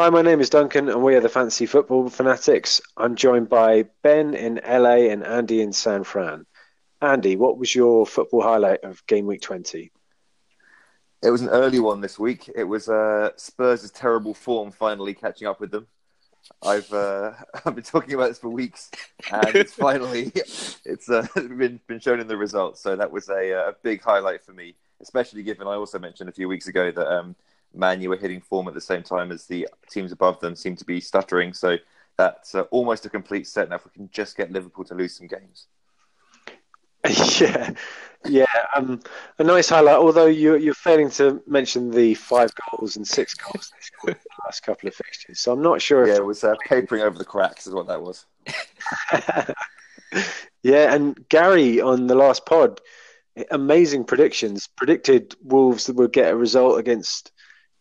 Hi, my name is Duncan, and we are the Fantasy Football Fanatics. I'm joined by Ben in LA and Andy in San Fran. Andy, what was your football highlight of game week 20? It was an early one this week. It was uh, Spurs' terrible form finally catching up with them. I've uh, I've been talking about this for weeks, and it's finally it's uh, been been shown in the results. So that was a, uh, a big highlight for me, especially given I also mentioned a few weeks ago that um, Man U were hitting form at the same time as the teams above them seem to be stuttering. So that's uh, almost a complete set. Now, if we can just get Liverpool to lose some games. Yeah, yeah, um, a nice highlight. Although you're you're failing to mention the five goals and six goals in the last couple of fixtures, so I'm not sure. Yeah, it was uh, papering over the cracks, is what that was. yeah, and Gary on the last pod, amazing predictions. Predicted Wolves would get a result against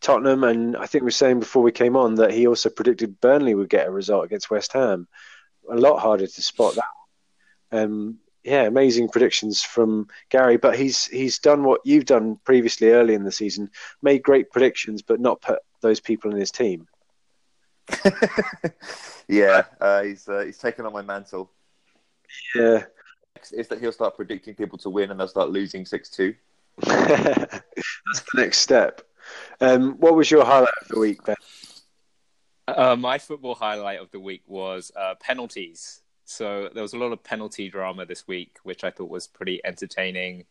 Tottenham, and I think we were saying before we came on that he also predicted Burnley would get a result against West Ham. A lot harder to spot that. Um, yeah, amazing predictions from Gary, but he's he's done what you've done previously early in the season, made great predictions, but not put those people in his team. yeah, uh, he's uh, he's taken on my mantle. Yeah, is that he'll start predicting people to win and they'll start losing six two. That's the next step. Um, what was your highlight of the week, Ben? Uh, my football highlight of the week was uh, penalties. So there was a lot of penalty drama this week, which I thought was pretty entertaining.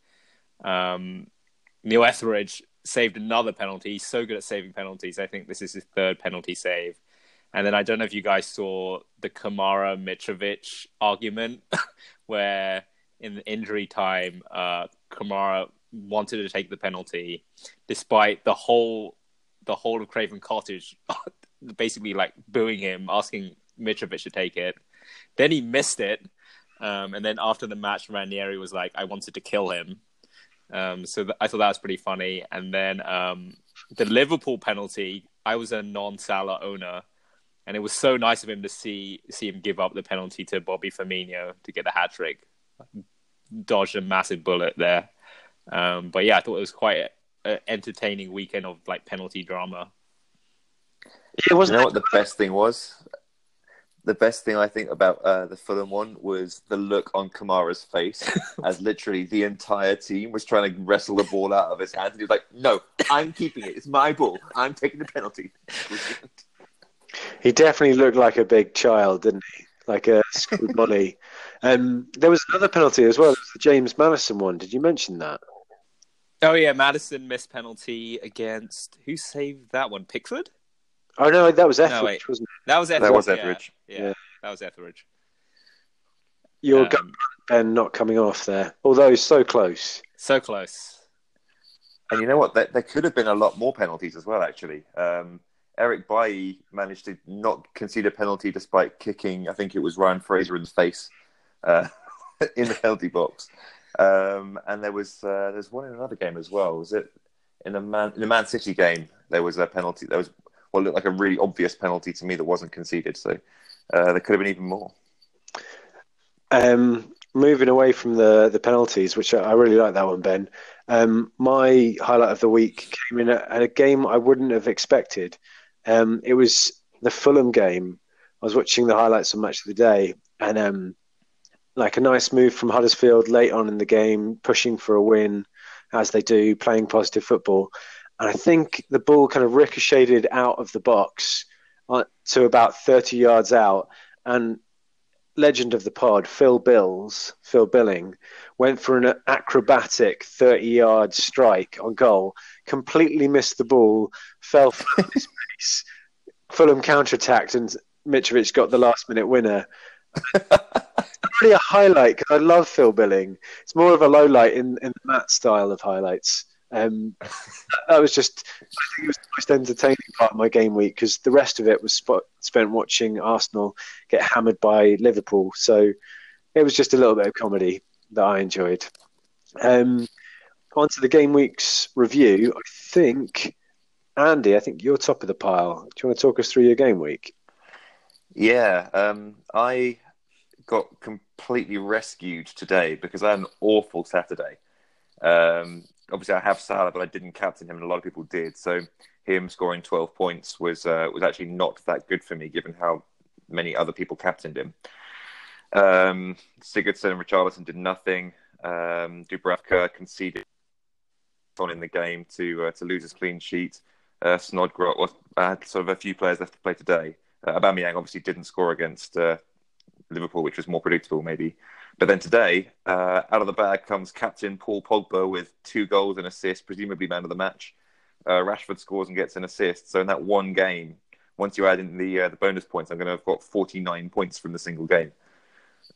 Um, Neil Etheridge saved another penalty. He's so good at saving penalties. I think this is his third penalty save. And then I don't know if you guys saw the Kamara Mitrovic argument, where in the injury time, uh, Kamara wanted to take the penalty, despite the whole the whole of Craven Cottage basically like booing him, asking Mitrovic to take it. Then he missed it, um, and then after the match, Ranieri was like, "I wanted to kill him." Um, so th- I thought that was pretty funny. And then um, the Liverpool penalty, I was a non-Salah owner, and it was so nice of him to see see him give up the penalty to Bobby Firmino to get the hat trick. Dodged a massive bullet there. Um, but yeah, I thought it was quite an entertaining weekend of like penalty drama. It wasn't you know what the best thing was? The best thing I think about uh, the Fulham one was the look on Kamara's face as literally the entire team was trying to wrestle the ball out of his hands, and he was like, "No, I'm keeping it. It's my ball. I'm taking the penalty." he definitely looked like a big child, didn't he? Like a school bully. Um, there was another penalty as well. It was the James Maddison one. Did you mention that? Oh yeah, Maddison missed penalty against who saved that one? Pickford. Oh no, that was Etheridge, no, wasn't it? That was Etheridge. That was Etheridge. Yeah, yeah, yeah. that was Etheridge. Your um, Ben not coming off there, although so close. So close. And you know what? There, there could have been a lot more penalties as well. Actually, um, Eric Bailly managed to not concede a penalty despite kicking. I think it was Ryan Fraser in the face uh, in the penalty box. Um, and there was uh, there's one in another game as well. Was it in a man in a Man City game? There was a penalty. There was what looked like a really obvious penalty to me that wasn't conceded. So uh, there could have been even more. Um, moving away from the the penalties, which I really like that one, Ben. Um, my highlight of the week came in at, a game I wouldn't have expected. Um, it was the Fulham game. I was watching the highlights on Match of the Day, and um, like a nice move from Huddersfield late on in the game, pushing for a win as they do, playing positive football. And I think the ball kind of ricocheted out of the box uh, to about 30 yards out. And legend of the pod, Phil Bills, Phil Billing, went for an acrobatic 30 yard strike on goal, completely missed the ball, fell on his face. Fulham counterattacked and Mitrovic got the last minute winner really a highlight because I love Phil Billing. It's more of a low light in, in the Matt style of highlights. Um, that was just, I think it was the most entertaining part of my game week because the rest of it was spot, spent watching Arsenal get hammered by Liverpool. So it was just a little bit of comedy that I enjoyed. Um, on to the game week's review. I think, Andy, I think you're top of the pile. Do you want to talk us through your game week? Yeah, um, I got completely rescued today because I had an awful Saturday. Um, obviously, I have Salah, but I didn't captain him, and a lot of people did. So him scoring 12 points was uh, was actually not that good for me, given how many other people captained him. Um, Sigurdsson and Richarlison did nothing. Um, Dubravka conceded on in the game to uh, to lose his clean sheet. Uh, Snodgrass had sort of a few players left to play today. Uh, Aubameyang obviously didn't score against uh, Liverpool, which was more predictable maybe. But then today, uh, out of the bag comes captain Paul Pogba with two goals and assists, presumably man of the match. Uh, Rashford scores and gets an assist. So in that one game, once you add in the uh, the bonus points, I'm going to have got 49 points from the single game.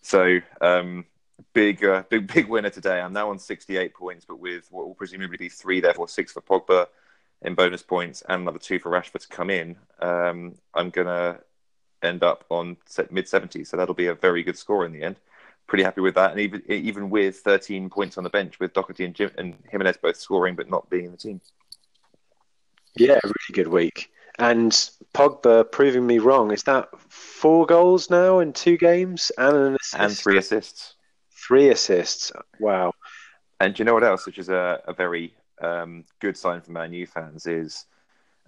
So um, big, uh, big, big winner today. I'm now on 68 points, but with what will presumably be three, therefore six for Pogba in bonus points, and another two for Rashford to come in. Um, I'm going to end up on mid 70s, so that'll be a very good score in the end. Pretty happy with that, and even even with 13 points on the bench, with Doherty and, Jim, and Jimenez both scoring but not being in the team. Yeah, really good week. And Pogba proving me wrong. Is that four goals now in two games and an assist? And three assists. Three assists. Wow. And do you know what else, which is a, a very um, good sign for Man U fans, is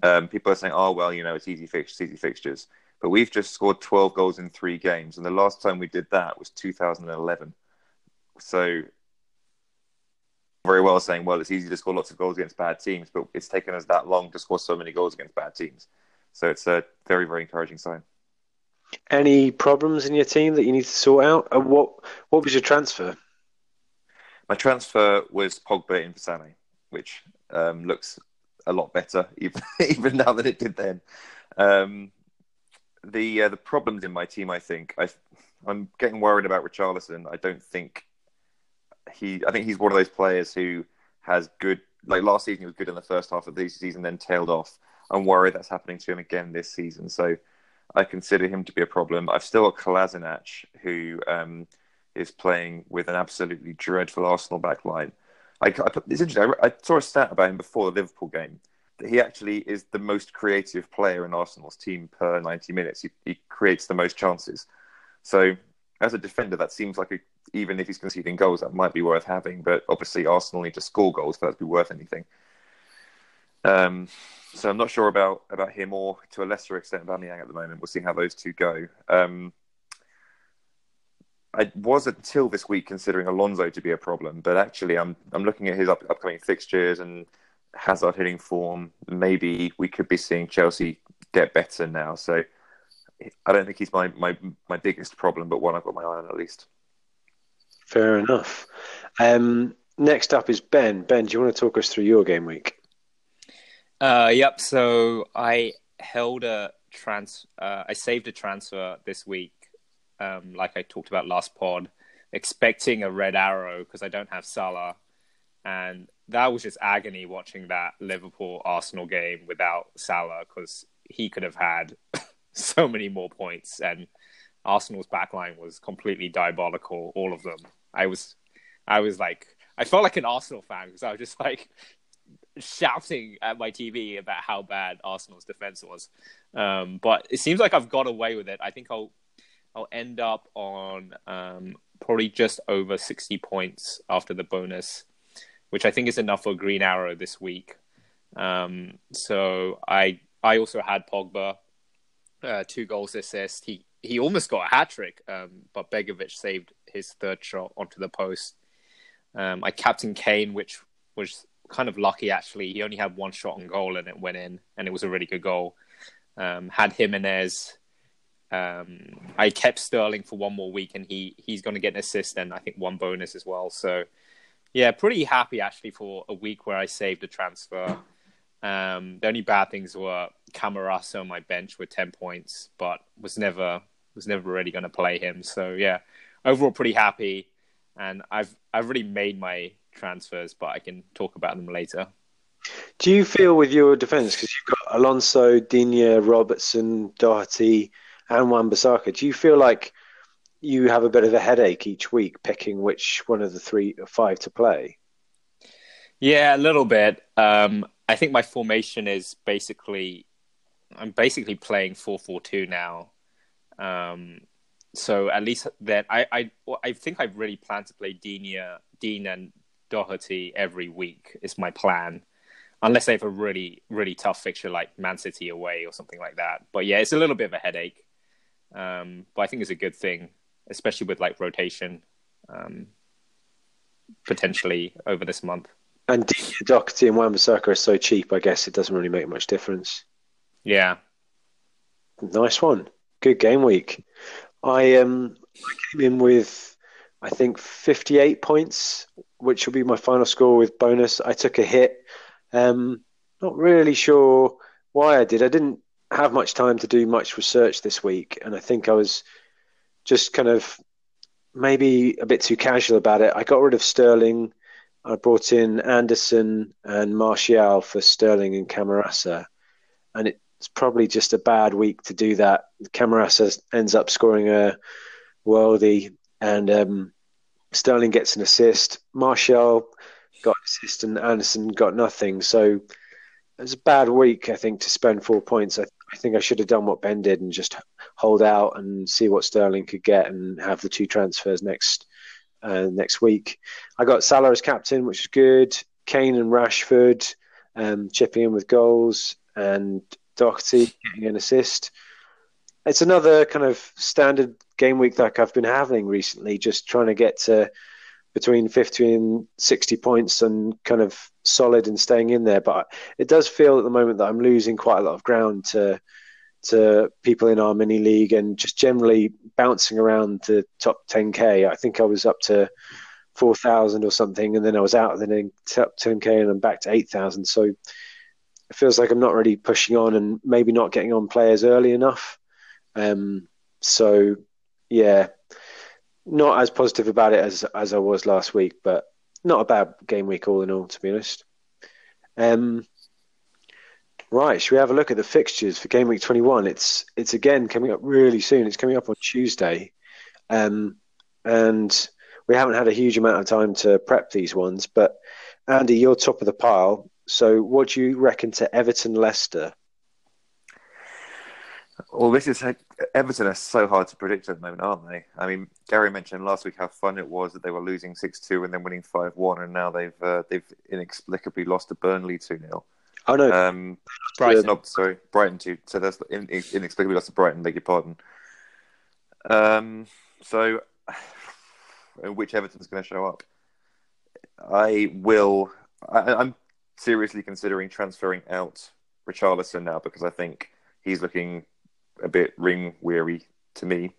um, people are saying, oh, well, you know, it's easy fixtures, easy fixtures. But we've just scored 12 goals in three games. And the last time we did that was 2011. So very well saying, well, it's easy to score lots of goals against bad teams, but it's taken us that long to score so many goals against bad teams. So it's a very, very encouraging sign. Any problems in your team that you need to sort out? And what what was your transfer? My transfer was Pogba in Sané, which um, looks a lot better even even now than it did then. Um, the uh, the problems in my team, I think, I I'm getting worried about Richarlison. I don't think he I think he's one of those players who has good like last season he was good in the first half of the season, then tailed off. I'm worried that's happening to him again this season. So I consider him to be a problem. I've still got Kolasinac, who um, is playing with an absolutely dreadful Arsenal back I, it's interesting. I, I, saw a stat about him before the Liverpool game that he actually is the most creative player in Arsenal's team per 90 minutes. He, he creates the most chances. So as a defender, that seems like a even if he's conceding goals, that might be worth having. But obviously, Arsenal need to score goals for that to be worth anything. Um, so I'm not sure about about him or to a lesser extent Aubameyang at the moment. We'll see how those two go. Um, I was until this week considering Alonso to be a problem, but actually I'm I'm looking at his up, upcoming fixtures and Hazard hitting form. Maybe we could be seeing Chelsea get better now. So I don't think he's my my my biggest problem, but one I've got my eye on at least. Fair enough. Um, next up is Ben. Ben, do you want to talk us through your game week? Uh, yep. So I held a trans. Uh, I saved a transfer this week, um, like I talked about last pod, expecting a red arrow because I don't have Salah, and that was just agony watching that Liverpool Arsenal game without Salah because he could have had so many more points and Arsenal's backline was completely diabolical. All of them. I was, I was like, I felt like an Arsenal fan because I was just like shouting at my TV about how bad Arsenal's defense was. Um, but it seems like I've got away with it. I think I'll, I'll end up on um, probably just over sixty points after the bonus, which I think is enough for Green Arrow this week. Um, so I, I also had Pogba, uh, two goals assist. He he almost got a hat trick, um, but Begovic saved his third shot onto the post. Um, I captain Kane, which was kind of lucky actually. He only had one shot on goal and it went in, and it was a really good goal. Um, had Jimenez. Um, I kept Sterling for one more week, and he he's going to get an assist and I think one bonus as well. So, yeah, pretty happy actually for a week where I saved a transfer. Um, the only bad things were Camarasa on my bench with ten points, but was never was never really going to play him. So yeah, overall pretty happy, and I've I've really made my transfers, but I can talk about them later. Do you feel with your defence because you've got Alonso, Digne, Robertson, Doherty, and Wan-Bissaka? Do you feel like you have a bit of a headache each week picking which one of the three or five to play? Yeah, a little bit. Um, I think my formation is basically I'm basically playing four four two now. Um, so at least that I I I think I really plan to play Dina Dean and Doherty every week is my plan. unless they have a really really tough fixture like Man City away or something like that. But yeah, it's a little bit of a headache. Um, but I think it's a good thing, especially with like rotation um, potentially over this month. And Doherty and Wan-Bissaka are so cheap. I guess it doesn't really make much difference. Yeah, nice one. Good game week. I um I came in with I think 58 points, which will be my final score with bonus. I took a hit. Um, not really sure why I did. I didn't have much time to do much research this week, and I think I was just kind of maybe a bit too casual about it. I got rid of Sterling. I brought in Anderson and Martial for Sterling and Camarasa, and it's probably just a bad week to do that. Camarasa ends up scoring a worldy, and um, Sterling gets an assist. Martial got an assist, and Anderson got nothing. So it was a bad week, I think, to spend four points. I, I think I should have done what Ben did and just hold out and see what Sterling could get and have the two transfers next uh, next week. I got Salah as captain, which is good. Kane and Rashford um, chipping in with goals, and Doherty getting an assist. It's another kind of standard game week like I've been having recently, just trying to get to between 50 and 60 points and kind of solid and staying in there. But it does feel at the moment that I'm losing quite a lot of ground to to people in our mini league and just generally bouncing around the top 10k. I think I was up to 4,000 or something, and then I was out, of the top 10k, and I'm back to 8,000. So it feels like I'm not really pushing on, and maybe not getting on players early enough. Um, so yeah, not as positive about it as as I was last week, but not a bad game week all in all, to be honest. Um, right, should we have a look at the fixtures for game week twenty one? It's it's again coming up really soon. It's coming up on Tuesday, um, and we haven't had a huge amount of time to prep these ones. But Andy, you're top of the pile. So, what do you reckon to Everton Leicester? Well, this is Everton are so hard to predict at the moment, aren't they? I mean, Gary mentioned last week how fun it was that they were losing six two and then winning five one, and now they've uh, they've inexplicably lost to Burnley two 0 Oh no, um, Brighton. Not, sorry, Brighton two. So that's in, inexplicably lost to Brighton. Beg your pardon. Um, so, which Everton's going to show up? I will. I, I'm seriously considering transferring out Richarlison now because I think he's looking a bit ring weary to me.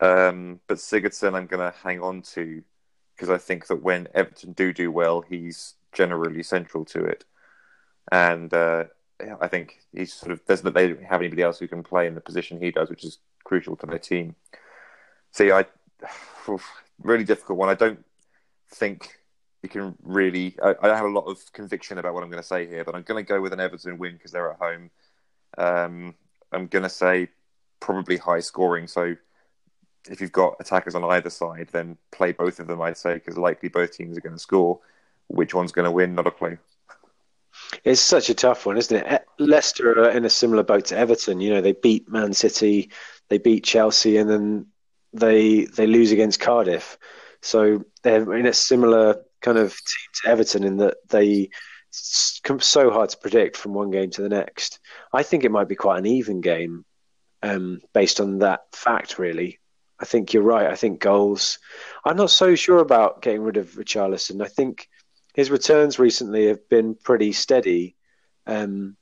Um, but Sigurdsson, I'm going to hang on to because I think that when Everton do do well, he's generally central to it, and uh, I think he's sort of there's they don't have anybody else who can play in the position he does, which is crucial to their team. See, I really difficult one. I don't think you can really. I, I have a lot of conviction about what I'm going to say here, but I'm going to go with an Everton win because they're at home. Um, I'm going to say probably high scoring. So if you've got attackers on either side, then play both of them, I'd say, because likely both teams are going to score. Which one's going to win? Not a clue. It's such a tough one, isn't it? Eh, Leicester are in a similar boat to Everton. You know, they beat Man City, they beat Chelsea, and then they they lose against Cardiff. So they're in a similar kind of team to Everton in that they so hard to predict from one game to the next. I think it might be quite an even game um, based on that fact, really. I think you're right. I think goals. I'm not so sure about getting rid of Richarlison. I think his returns recently have been pretty steady. Um,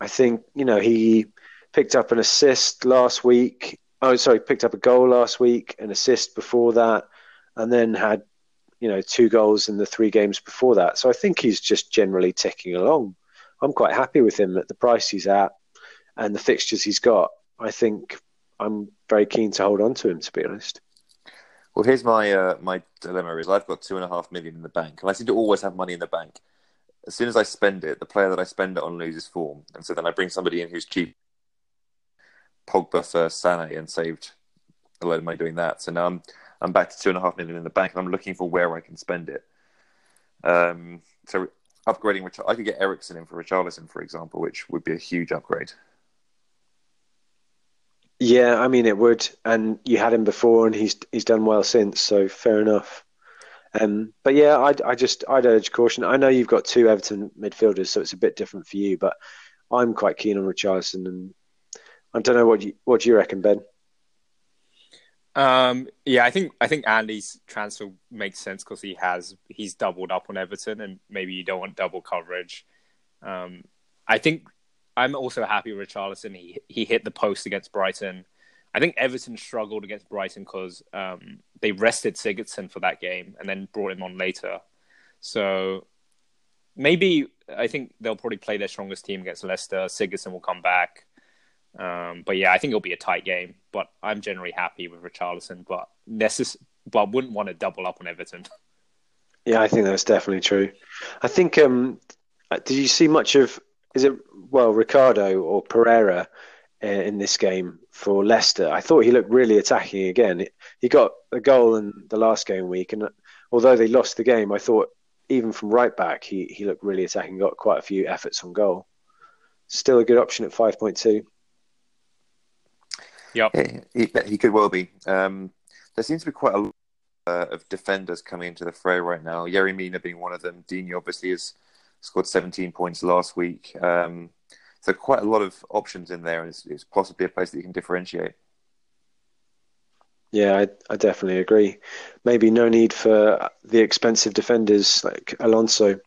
I think, you know, he picked up an assist last week. Oh, sorry, picked up a goal last week, an assist before that, and then had you know, two goals in the three games before that. So I think he's just generally ticking along. I'm quite happy with him at the price he's at and the fixtures he's got. I think I'm very keen to hold on to him, to be honest. Well, here's my uh, my dilemma: is I've got two and a half million in the bank, and I seem to always have money in the bank. As soon as I spend it, the player that I spend it on loses form, and so then I bring somebody in who's cheap, Pogba for Sané, and saved a load of money doing that. So now I'm I'm back to two and a half million in the bank, and I'm looking for where I can spend it. Um, so upgrading, I could get Eriksen in for Richarlison, for example, which would be a huge upgrade. Yeah, I mean it would, and you had him before, and he's he's done well since, so fair enough. Um, but yeah, I, I just I'd urge caution. I know you've got two Everton midfielders, so it's a bit different for you. But I'm quite keen on Richarlison, and I don't know what you what do you reckon, Ben? Um, yeah, I think I think Andy's transfer makes sense because he has he's doubled up on Everton, and maybe you don't want double coverage. Um, I think I'm also happy with Richarlison. He he hit the post against Brighton. I think Everton struggled against Brighton because um, they rested Sigurdsson for that game and then brought him on later. So maybe I think they'll probably play their strongest team against Leicester. Sigurdsson will come back. Um, but yeah, I think it'll be a tight game. But I'm generally happy with Richarlison, but necess- but wouldn't want to double up on Everton. Yeah, I think that's definitely true. I think. Um, did you see much of? Is it well Ricardo or Pereira uh, in this game for Leicester? I thought he looked really attacking again. He got a goal in the last game week, and although they lost the game, I thought even from right back he he looked really attacking. Got quite a few efforts on goal. Still a good option at five point two. Yep. Yeah, he, he could well be. Um, there seems to be quite a lot uh, of defenders coming into the fray right now. Yerry Mina being one of them. Digne obviously has scored 17 points last week. Um, so quite a lot of options in there, and it's, it's, possibly a place that you can differentiate. Yeah, I, I definitely agree. Maybe no need for the expensive defenders like Alonso.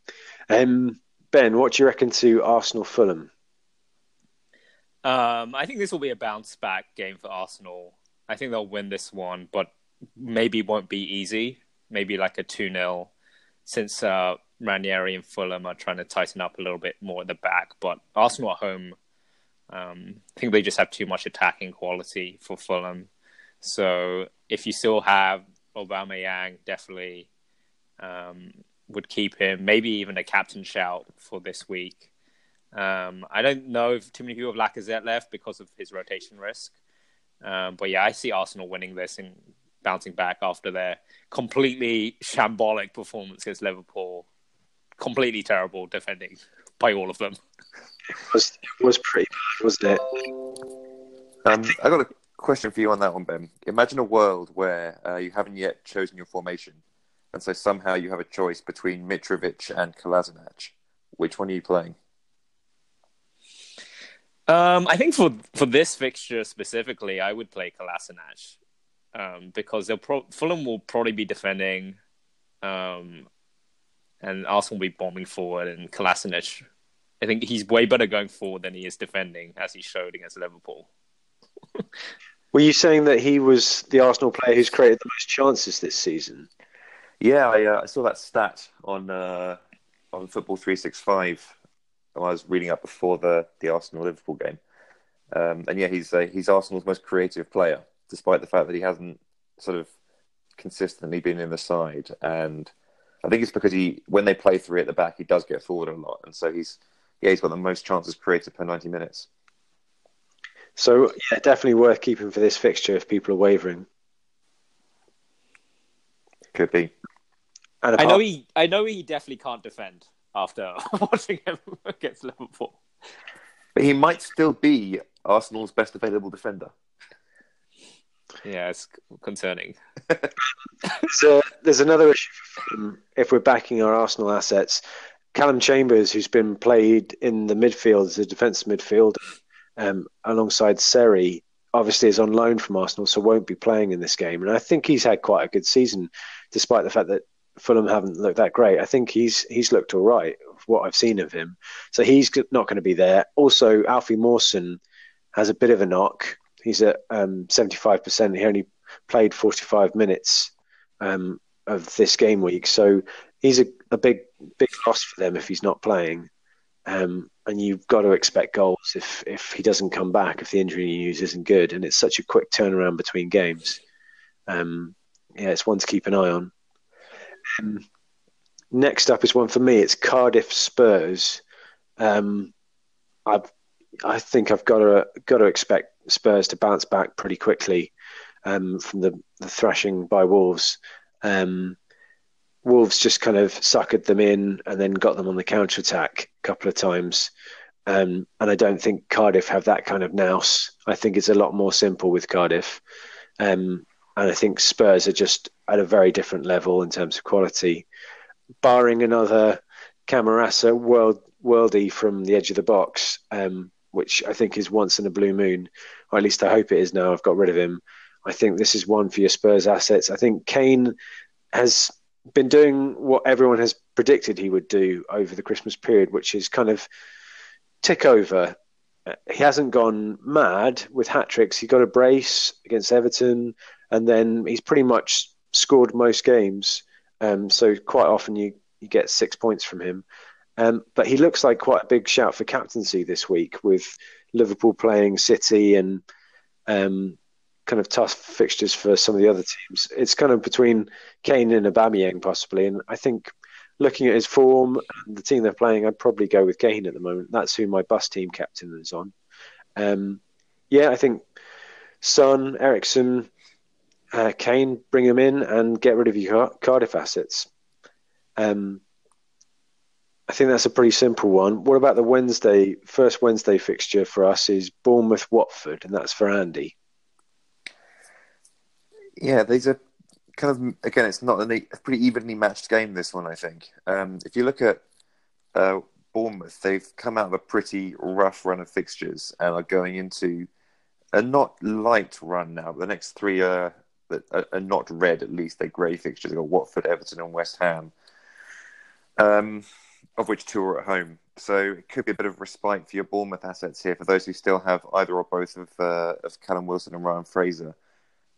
Um, ben, what do you reckon to Arsenal Fulham? Um, I think this will be a bounce back game for Arsenal. I think they'll win this one, but maybe won't be easy. Maybe like a 2 0, since uh, Ranieri and Fulham are trying to tighten up a little bit more at the back. But Arsenal at home, um, I think they just have too much attacking quality for Fulham. So if you still have Aubameyang, definitely um, would keep him. Maybe even a captain shout for this week. Um, I don't know if too many people have Lacazette left because of his rotation risk. Um, but yeah, I see Arsenal winning this and bouncing back after their completely shambolic performance against Liverpool. Completely terrible defending by all of them. It was, it was pretty bad, wasn't it? Um, I got a question for you on that one, Ben. Imagine a world where uh, you haven't yet chosen your formation, and so somehow you have a choice between Mitrovic and Kolasinac. Which one are you playing? Um, I think for for this fixture specifically, I would play Kolasinac um, because they'll pro- Fulham will probably be defending, um, and Arsenal will be bombing forward. And Kolasinac, I think he's way better going forward than he is defending, as he showed against Liverpool. Were you saying that he was the Arsenal player who's created the most chances this season? Yeah, I, uh, I saw that stat on uh, on Football Three Six Five I was reading up before the the Arsenal Liverpool game. Um, and yeah, he's uh, he's Arsenal's most creative player, despite the fact that he hasn't sort of consistently been in the side. And I think it's because he, when they play three at the back, he does get forward a lot, and so he's yeah, he's got the most chances created per ninety minutes. So yeah, definitely worth keeping for this fixture if people are wavering. Could be. I know he, I know he definitely can't defend after watching him against Liverpool. But he might still be Arsenal's best available defender. Yeah, it's concerning. so there's another issue if we're backing our Arsenal assets. Callum Chambers, who's been played in the midfield as a defensive midfielder um, alongside Seri, obviously is on loan from Arsenal, so won't be playing in this game. And I think he's had quite a good season, despite the fact that Fulham haven't looked that great. I think he's he's looked all right what I've seen of him. So he's not going to be there. Also, Alfie Mawson has a bit of a knock. He's at um, 75%. He only played 45 minutes um, of this game week. So he's a, a, big big loss for them if he's not playing. Um, and you've got to expect goals if if he doesn't come back if the injury news isn't good. And it's such a quick turnaround between games. Um, yeah, it's one to keep an eye on. Um, next up is one for me. It's Cardiff Spurs. Um, I I think I've got to got to expect Spurs to bounce back pretty quickly um, from the, the, thrashing by Wolves. Um, Wolves just kind of suckered them in and then got them on the counter attack a couple of times. Um, and I don't think Cardiff have that kind of nous. I think it's a lot more simple with Cardiff. Um, and I think Spurs are just at a very different level in terms of quality. Barring another Camarasa world worldy from the edge of the box, um, which I think is once in a blue moon, or at least I hope it is now. I've got rid of him. I think this is one for your Spurs assets. I think Kane has been doing what everyone has predicted he would do over the Christmas period, which is kind of tick over. He hasn't gone mad with hat tricks. He got a brace against Everton, and then he's pretty much scored most games. Um, so quite often you, you get six points from him. Um, but he looks like quite a big shout for captaincy this week with Liverpool playing City and um, kind of tough fixtures for some of the other teams. It's kind of between Kane and Aubameyang possibly, and I think looking at his form and the team they're playing, I'd probably go with Kane at the moment. That's who my bus team captain is on. Um, yeah, I think Son, Eriksen, uh, Kane, bring them in and get rid of your Cardiff assets. Um, I think that's a pretty simple one. What about the Wednesday, first Wednesday fixture for us is Bournemouth Watford, and that's for Andy. Yeah, these are kind of again, it's not a pretty evenly matched game. This one, I think. Um, if you look at uh, Bournemouth, they've come out of a pretty rough run of fixtures and are going into a not light run now. The next three are, are, are not red, at least. They're grey fixtures. They've got Watford, Everton, and West Ham, um, of which two are at home. So it could be a bit of respite for your Bournemouth assets here for those who still have either or both of, uh, of Callum Wilson and Ryan Fraser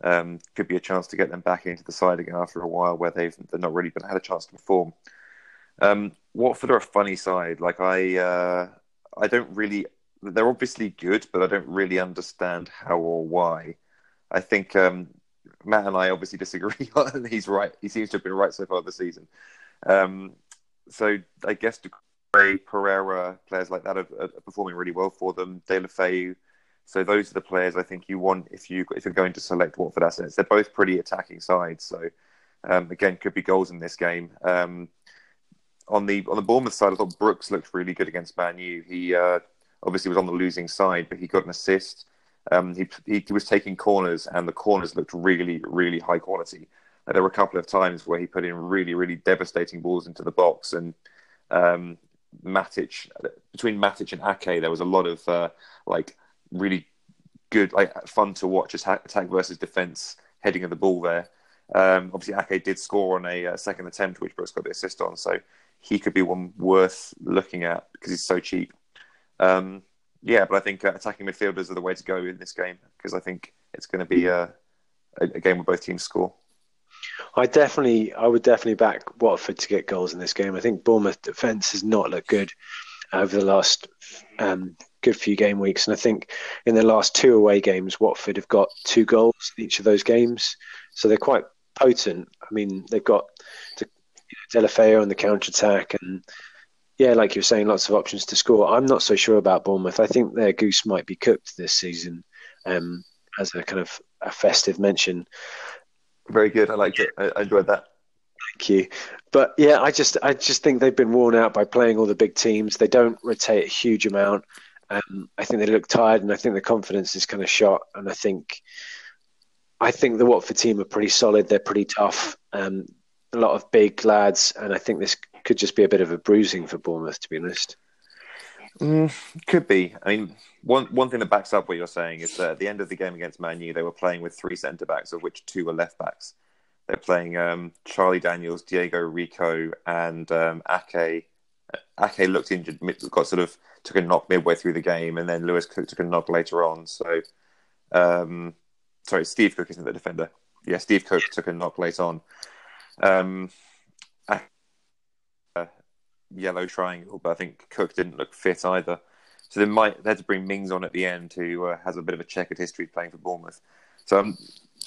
um, could be a chance to get them back into the side again after a while where they've they've not really been had a chance to perform. Um, Watford are a funny side. Like I, uh, I don't really. They're obviously good, but I don't really understand how or why. I think um, Matt and I obviously disagree. He's right. He seems to have been right so far this season. Um, so I guess De Gray, Pereyra players like that are, are, performing really well for them. Deulofeu so those are the players I think you want if you if you're going to select Watford assets. They're both pretty attacking sides, so um, again could be goals in this game. Um, on the on the Bournemouth side, I thought Brooks looked really good against Man U. He uh, obviously was on the losing side, but he got an assist. Um, he, he, was taking corners, and the corners looked really really high quality. Uh, there were a couple of times where he put in really really devastating balls into the box, and um, Matic between Matic and Ake, there was a lot of uh, like really good, like fun to watch as attack versus defense heading of the ball there. Um, obviously, Ake did score on a, a, uh, second attempt, which Brooks got the assist on, so he could be one worth looking at because he's so cheap. Um, yeah, but I think uh, attacking midfielders are the way to go in this game because I think it's going to be a, a, a, game where both teams score. I definitely, I would definitely back Watford to get goals in this game. I think Bournemouth defence has not looked good over the last um, good few game weeks. And I think in the last two away games, Watford have got two goals in each of those games. So they're quite potent. I mean, they've got you know, Deulofeu on the counter attack, and yeah, like you were saying, lots of options to score. I'm not so sure about Bournemouth. I think their goose might be cooked this season um, as a kind of a festive mention. Very good. I liked it. I enjoyed that. Thank you. But yeah, I just I just think they've been worn out by playing all the big teams. They don't rotate a huge amount. Um, I think they look tired, and I think the confidence is kind of shot. And I think, I think the Watford team are pretty solid. They're pretty tough. Um, a lot of big lads, and I think this could just be a bit of a bruising for Bournemouth, to be honest. Mm, could be. I mean, one one thing that backs up what you're saying is that at the end of the game against Man U, they were playing with three centre backs, of which two were left backs. They're playing um, Charlie Daniels, Diego Rico, and um, Ake. Ake looked injured, got sort of took a knock midway through the game, and then Lewis Cook took a knock later on. So, um, sorry, Steve Cook isn't the defender. Yeah, Steve Cook took a knock late on. Um, uh, yellow triangle, but I think Cook didn't look fit either. So they might they had to bring Mings on at the end, who uh, has a bit of a checkered history playing for Bournemouth. So um,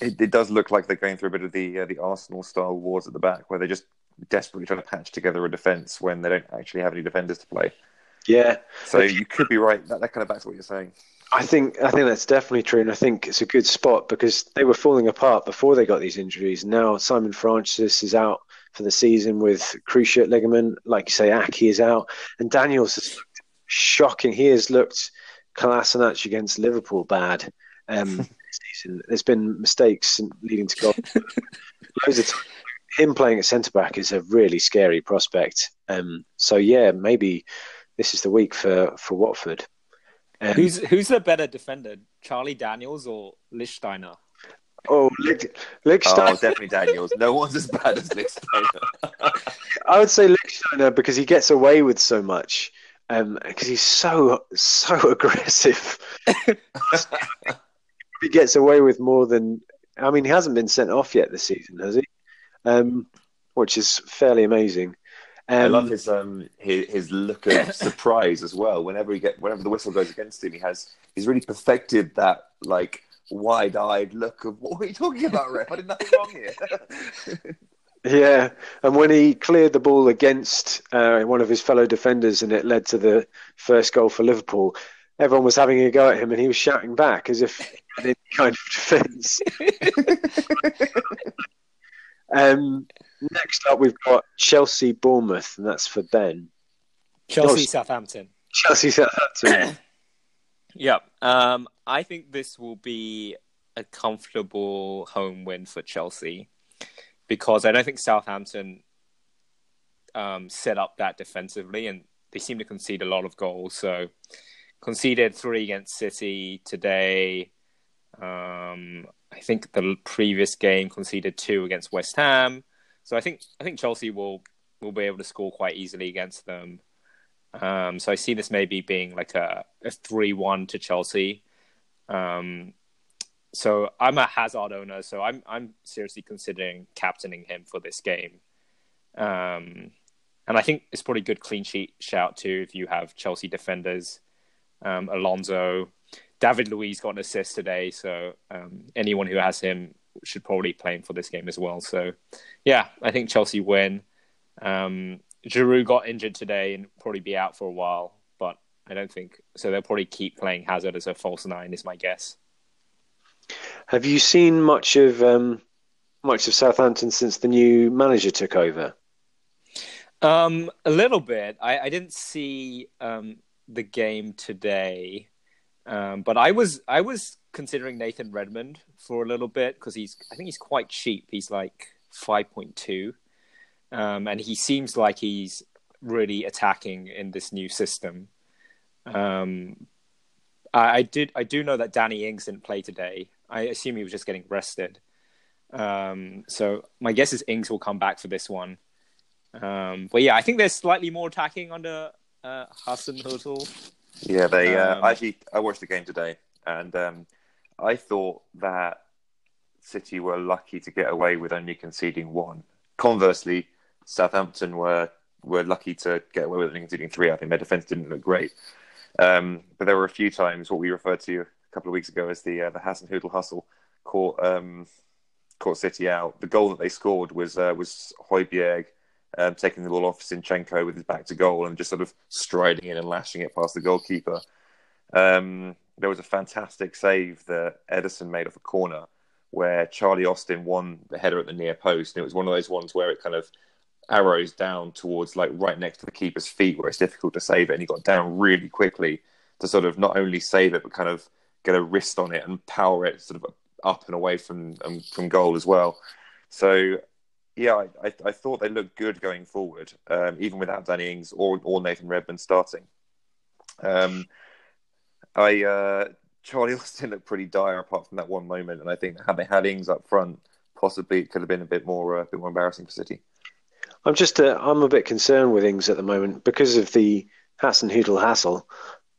it, it, does look like they're going through a bit of the uh, the Arsenal style wars at the back, where they're just desperately trying to patch together a defence when they don't actually have any defenders to play. Yeah. So you could be right. That, that kind of backs what you're saying. I think I think that's definitely true, and I think it's a good spot because they were falling apart before they got these injuries. Now Simon Francis is out for the season with cruciate ligament, like you say, Ake is out, and Daniels is shocking. He has looked Kolasinac against Liverpool bad um, season. There's been mistakes leading to goals. Loads of time. Him playing at centre back is a really scary prospect. Um, so yeah, maybe this is the week for for Watford. Um, who's who's the better defender, Charlie Daniels or Lichtsteiner? Oh, Lichtsteiner. Oh, definitely Daniels. No one's as bad as Lichtsteiner. I would say Lichtsteiner because he gets away with so much. Um, because he's so so aggressive. he gets away with more than. I mean, he hasn't been sent off yet this season, has he? Um, which is fairly amazing. Um, I love his um his, his look of surprise as well. Whenever he get whenever the whistle goes against him, he has he's really perfected that like wide-eyed look of what are you talking about, ref? I did nothing wrong here. yeah, and when he cleared the ball against uh, one of his fellow defenders, and it led to the first goal for Liverpool, everyone was having a go at him, and he was shouting back as if any kind of defence. um, Next up, we've got Chelsea Bournemouth, and that's for Ben. Chelsea Southampton. Chelsea Southampton. yeah, um, I think this will be a comfortable home win for Chelsea because I don't think Southampton um, set up that defensively, and they seem to concede a lot of goals. So, conceded three against City today. Um, I think the previous game conceded two against West Ham. So I think I think Chelsea will will be able to score quite easily against them. Um, so I see this maybe being like a, three one to Chelsea. Um, so I'm a Hazard owner, so I'm I'm seriously considering captaining him for this game. Um, and I think it's probably a good clean sheet shout too if you have Chelsea defenders. Um, Alonso, David Luiz got an assist today, so um, anyone who has him should probably play him for this game as well. So, yeah, I think Chelsea win. Um, Giroud got injured today and probably be out for a while, but I don't think so. They'll probably keep playing Hazard as a false nine, is my guess. Have you seen much of um, much of Southampton since the new manager took over? Um, a little bit. I, I didn't see um, the game today, um, but I was I was considering Nathan Redmond for a little bit because he's I think he's quite cheap. He's like five point two, um, and he seems like he's really attacking in this new system. Um, I, I, did I do know that Danny Ings didn't play today. I assume he was just getting rested. Um, so my guess is Ings will come back for this one. Um, but yeah, I think they're slightly more attacking under uh, Hasenhüttl. Yeah, they. Uh, um, actually, I watched the game today, and um, I thought that City were lucky to get away with only conceding one. Conversely, Southampton were were lucky to get away with only conceding three. I think their defence didn't look great, um, but there were a few times what we referred to a couple of weeks ago as the uh, the Hasenhüttl hustle caught um, caught City out. The goal that they scored was uh, was Højbjerg um, taking the ball off Zinchenko with his back to goal and just sort of striding in and lashing it past the goalkeeper. Um, there was a fantastic save that Ederson made off a corner where Charlie Austin won the header at the near post. And it was one of those ones where it kind of arrows down towards like right next to the keeper's feet where it's difficult to save it. And he got down really quickly to sort of not only save it, but kind of get a wrist on it and power it sort of up and away from um, from goal as well. So yeah, I, I, thought they looked good going forward, um, even without Danny Ings or, or Nathan Redmond starting. Um, I uh, Charlie Austin looked pretty dire apart from that one moment, and I think had they had Ings up front, possibly it could have been a bit more uh, a bit more embarrassing for City. I'm just uh, I'm a bit concerned with Ings at the moment because of the Hasenhüttl hassle.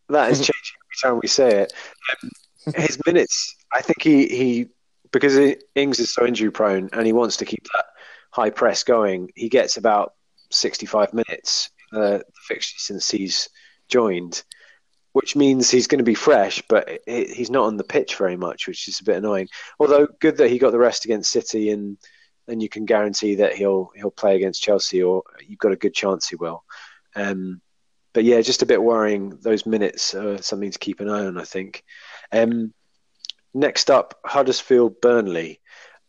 That is changing every time we say it. Um, his minutes, I think he he because Ings is so injury prone and he wants to keep that high press going. He gets about 65 minutes uh, the fixture since he's joined which means he's going to be fresh, but he's not on the pitch very much, which is a bit annoying. Although good that he got the rest against City, and and you can guarantee that he'll he'll play against Chelsea, or you've got a good chance he will. Um, but yeah, just a bit worrying. Those minutes are something to keep an eye on. I think. Um, next up, Huddersfield Burnley.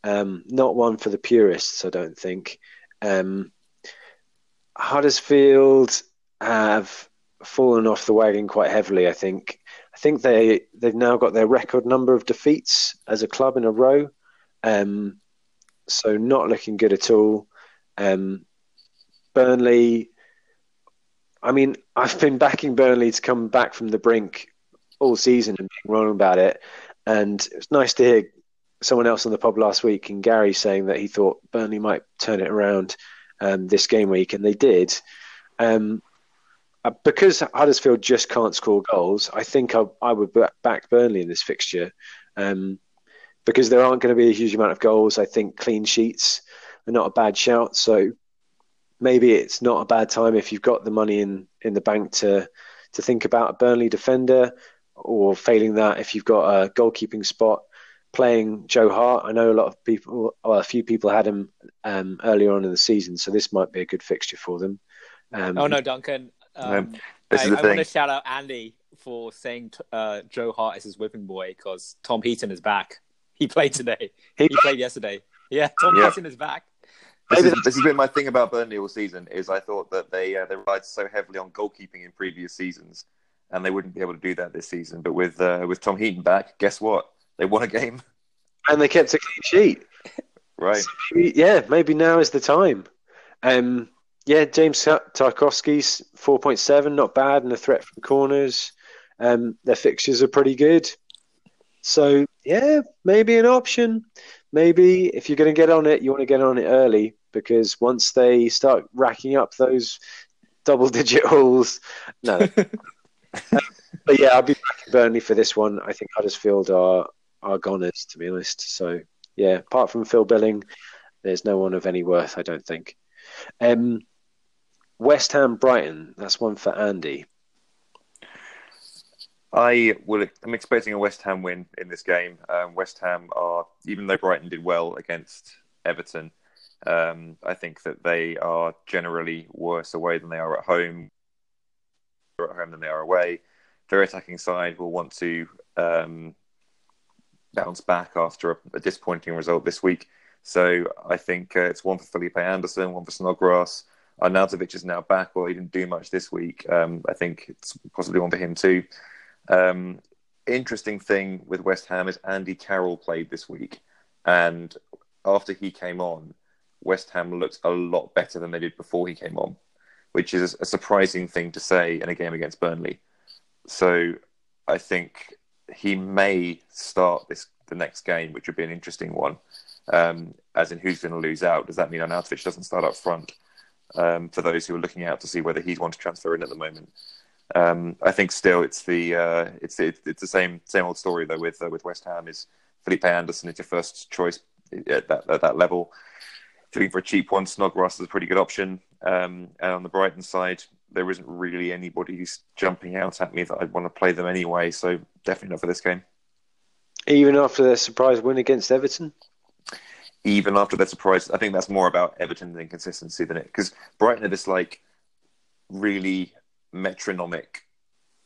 Um, not one for the purists, I don't think. Um, Huddersfield have fallen off the wagon quite heavily. I think. I think they they've now got their record number of defeats as a club in a row. Um, so not looking good at all. Um, Burnley. I mean, I've been backing Burnley to come back from the brink all season and being wrong about it. And it's nice to hear someone else on the pub last week and Gary saying that he thought Burnley might turn it around um, this game week, and they did. Um, uh, because Huddersfield just can't score goals, I think I, I would back Burnley in this fixture. Um, because there aren't going to be a huge amount of goals, I think clean sheets are not a bad shout. So maybe it's not a bad time if you've got the money in, in the bank to to think about a Burnley defender, or failing that, if you've got a goalkeeping spot, playing Joe Hart. I know a lot of people, well, a few people had him um, earlier on in the season, so this might be a good fixture for them. Um, oh no, Duncan. Um, I, I want to shout out Andy for saying uh, Joe Hart is his whipping boy because Tom Heaton is back. He played today. He, he played yesterday. Yeah, Tom yeah. Heaton is back. This, is, this has been my thing about Burnley all season. Is I thought that they uh, they relied so heavily on goalkeeping in previous seasons, and they wouldn't be able to do that this season. But with uh, with Tom Heaton back, guess what? They won a game, and they kept a clean sheet. Right. So maybe, yeah, maybe now is the time. Um, yeah, James point seven, not bad, and a threat from corners. Um, their fixtures are pretty good. So yeah, maybe an option. Maybe if you're going to get on it, you want to get on it early because once they start racking up those double digit hauls, no. but yeah, I'll be backing Burnley for this one. I think Huddersfield are are goners, to be honest. So yeah, apart from Phil Billing, there's no one of any worth, I don't think. Um, West Ham Brighton, that's one for Andy. I will. I'm expecting a West Ham win in this game. Um, West Ham are, even though Brighton did well against Everton, um, I think that they are generally worse away than they are at home. At home than they are away. Their attacking side will want to um, bounce back after a, a, disappointing result this week. So I think uh, it's one for Felipe Anderson, one for Snodgrass. Arnautovic is now back, well, he didn't do much this week. Um, I think it's possibly one for him too. Um, interesting thing with West Ham is Andy Carroll played this week, and after he came on, West Ham looked a lot better than they did before he came on, which is a surprising thing to say in a game against Burnley. So I think he may start this the next game, which would be an interesting one. Um, as in, who's going to lose out? Does that mean Arnautovic doesn't start up front? Um, for those who are looking out to see whether he'd want to transfer in at the moment, um, I think still it's the uh, it's it's the same same old story though with uh, with West Ham is Felipe Anderson is your first choice at that at that level. Looking for a cheap one, Snodgrass is a pretty good option. Um, and on the Brighton side, there isn't really anybody who's jumping out at me that I'd want to play them anyway. So definitely not for this game. Even after their surprise win against Everton? Even after their surprise, I think that's more about Everton than consistency than it. Because Brighton are this like really metronomic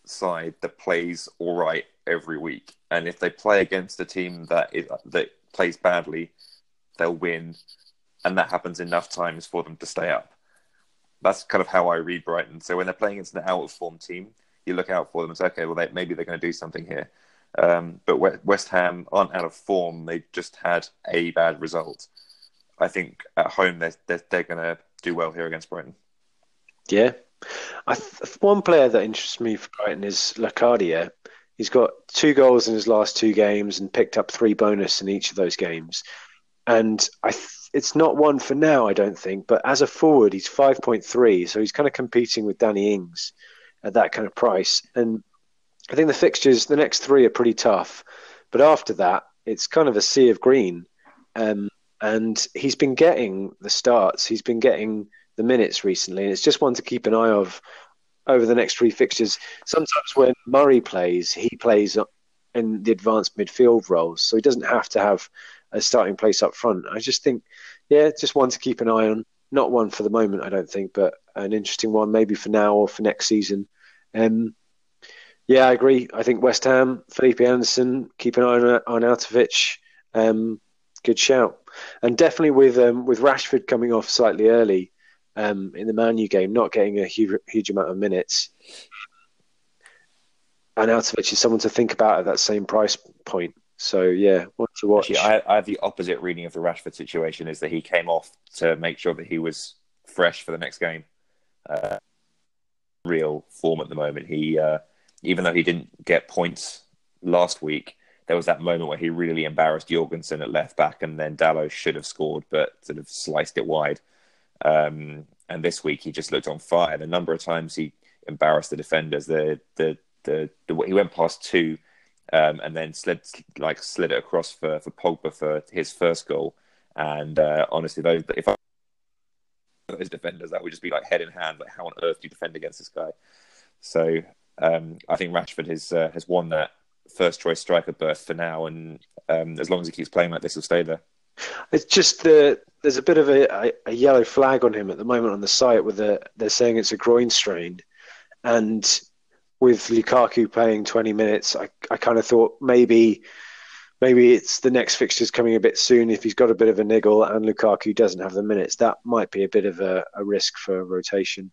side that plays all right every week, and if they play against a team that is, that plays badly, they'll win, and that happens enough times for them to stay up. That's kind of how I read Brighton. So when they're playing against an out of form team, you look out for them and say, okay, well, they, maybe they're going to do something here. Um, but West Ham aren't out of form. They just had a bad result. I think at home they're, they're, they're going to do well here against Brighton. Yeah. Th- one player that interests me for Brighton is Locadia. He's got two goals in his last two games and picked up three bonus in each of those games. And I th- it's not one for now, I don't think. But as a forward, he's 5.3. So he's kind of competing with Danny Ings at that kind of price. And I think the fixtures, the next three are pretty tough, but after that, it's kind of a sea of green. Um, and he's been getting the starts, he's been getting the minutes recently, and it's just one to keep an eye of over the next three fixtures. Sometimes when Murray plays, he plays in the advanced midfield roles, so he doesn't have to have a starting place up front. I just think, yeah, just one to keep an eye on. Not one for the moment, I don't think, but an interesting one maybe for now or for next season. Um, yeah, I agree. I think West Ham, Felipe Anderson, keep an eye on, on. Um, good shout, and definitely with um, with Rashford coming off slightly early um, in the Man U game, not getting a huge, huge amount of minutes. and Arnautovic is someone to think about at that same price point. So yeah, to watch. Actually, I, I have the opposite reading of the Rashford situation: is that he came off to make sure that he was fresh for the next game. Uh, real form at the moment. He, uh, even though he didn't get points last week, there was that moment where he really embarrassed Jorgensen at left back, and then Dalot should have scored, but sort of sliced it wide. Um, and this week he just looked on fire. The number of times he embarrassed the defenders, the the the, the he went past two, um, and then slid like slid it across for for Pogba for his first goal. And uh, honestly, those if I those defenders, that would just be like head in hand. Like, how on earth do you defend against this guy? So um, I think Rashford has uh, has won that first choice striker berth for now, and um, as long as he keeps playing like this, he'll stay there. It's just the there's a bit of a, a, yellow flag on him at the moment on the site with the they're saying it's a groin strain, and with Lukaku playing 20 minutes, I I kind of thought maybe maybe it's the next fixture's coming a bit soon. If he's got a bit of a niggle and Lukaku doesn't have the minutes, that might be a bit of a, a risk for rotation.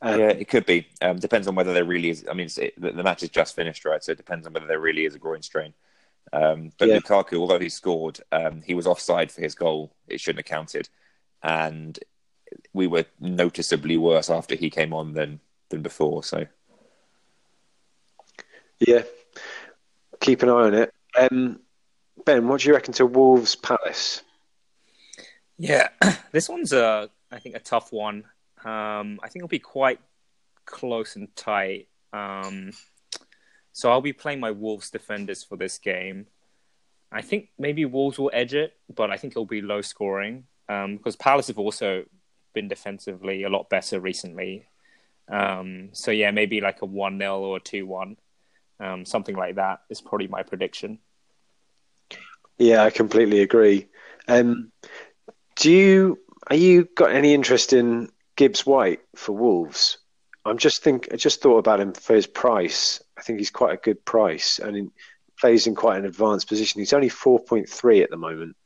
Um, yeah, it could be. Um, depends on whether there really is. I mean, it, the, the, match is just finished, right? So it depends on whether there really is a groin strain. Um, but yeah. Lukaku, although he scored, um, he was offside for his goal. It shouldn't have counted, and we were noticeably worse after he came on than than before. So, yeah, keep an eye on it. Um, ben, what do you reckon to Wolves Palace? Yeah, this one's a I think a tough one. Um, I think it'll be quite close and tight. Um, so I'll be playing my Wolves defenders for this game. I think maybe Wolves will edge it, but I think it'll be low scoring um, because Palace have also been defensively a lot better recently. Um, so yeah, maybe like a one 0 or two one, um, something like that is probably my prediction. Yeah, I completely agree. Um, do you are you got any interest in Gibbs White for Wolves? I'm just think I just thought about him for his price. I think he's quite a good price and he plays in quite an advanced position. He's only 4.3 at the moment.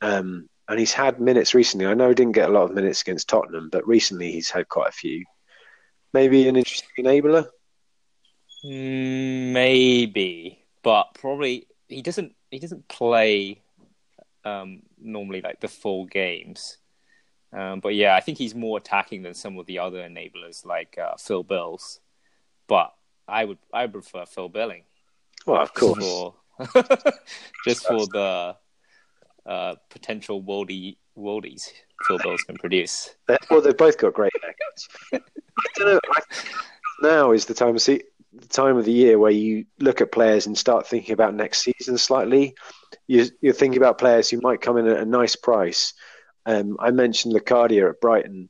Um, and he's had minutes recently. I know he didn't get a lot of minutes against Tottenham, but recently he's had quite a few. Maybe an interesting enabler. Mm, maybe, but probably he doesn't. He doesn't play um, normally like the full games. Um, but yeah, I think he's more attacking than some of the other enablers like uh, Phil Bills. But I would I prefer Phil Billing. Well, of course. For, just for the uh, potential worldy worldies Phil Bills can produce. Well, they've both got great haircuts. I don't know. I, now is the time to see the time of the year where you look at players and start thinking about next season slightly. You, you're thinking about players who might come in at a nice price um, I mentioned Locadia at Brighton,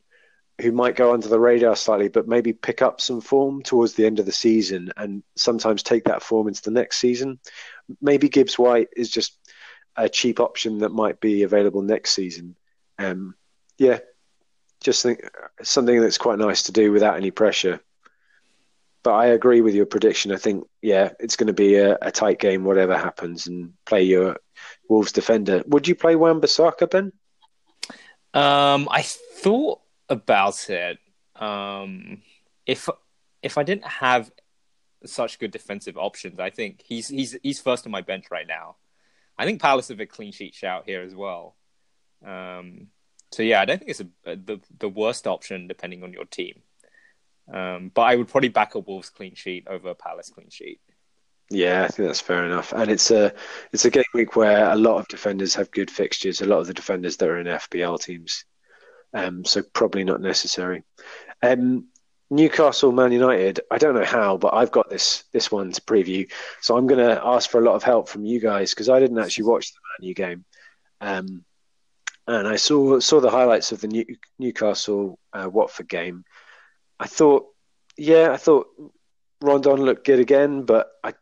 who might go under the radar slightly, but maybe pick up some form towards the end of the season and sometimes take that form into the next season. Maybe Gibbs White is just a cheap option that might be available next season. Um, yeah, just think something that's quite nice to do without any pressure. But I agree with your prediction. I think, yeah, it's going to be a, a tight game, whatever happens, and play your Wolves defender. Would you play Wan-Bissaka, Ben? Um, I thought about it. Um, if if I didn't have such good defensive options, I think he's he's he's first on my bench right now. I think Palace have a clean sheet shout here as well. Um, so yeah, I don't think it's a, the the worst option depending on your team. Um, but I would probably back a Wolves clean sheet over a Palace clean sheet. Yeah, I think that's fair enough. And it's a it's a game week where a lot of defenders have good fixtures. A lot of the defenders that are in FPL teams, um, so probably not necessary. Um, Newcastle, Man United. I don't know how, but I've got this this one to preview. So I'm going to ask for a lot of help from you guys because I didn't actually watch the Man U game, um, and I saw saw the highlights of the New, Newcastle uh, Watford game. I thought, yeah, I thought Rondon looked good again, but I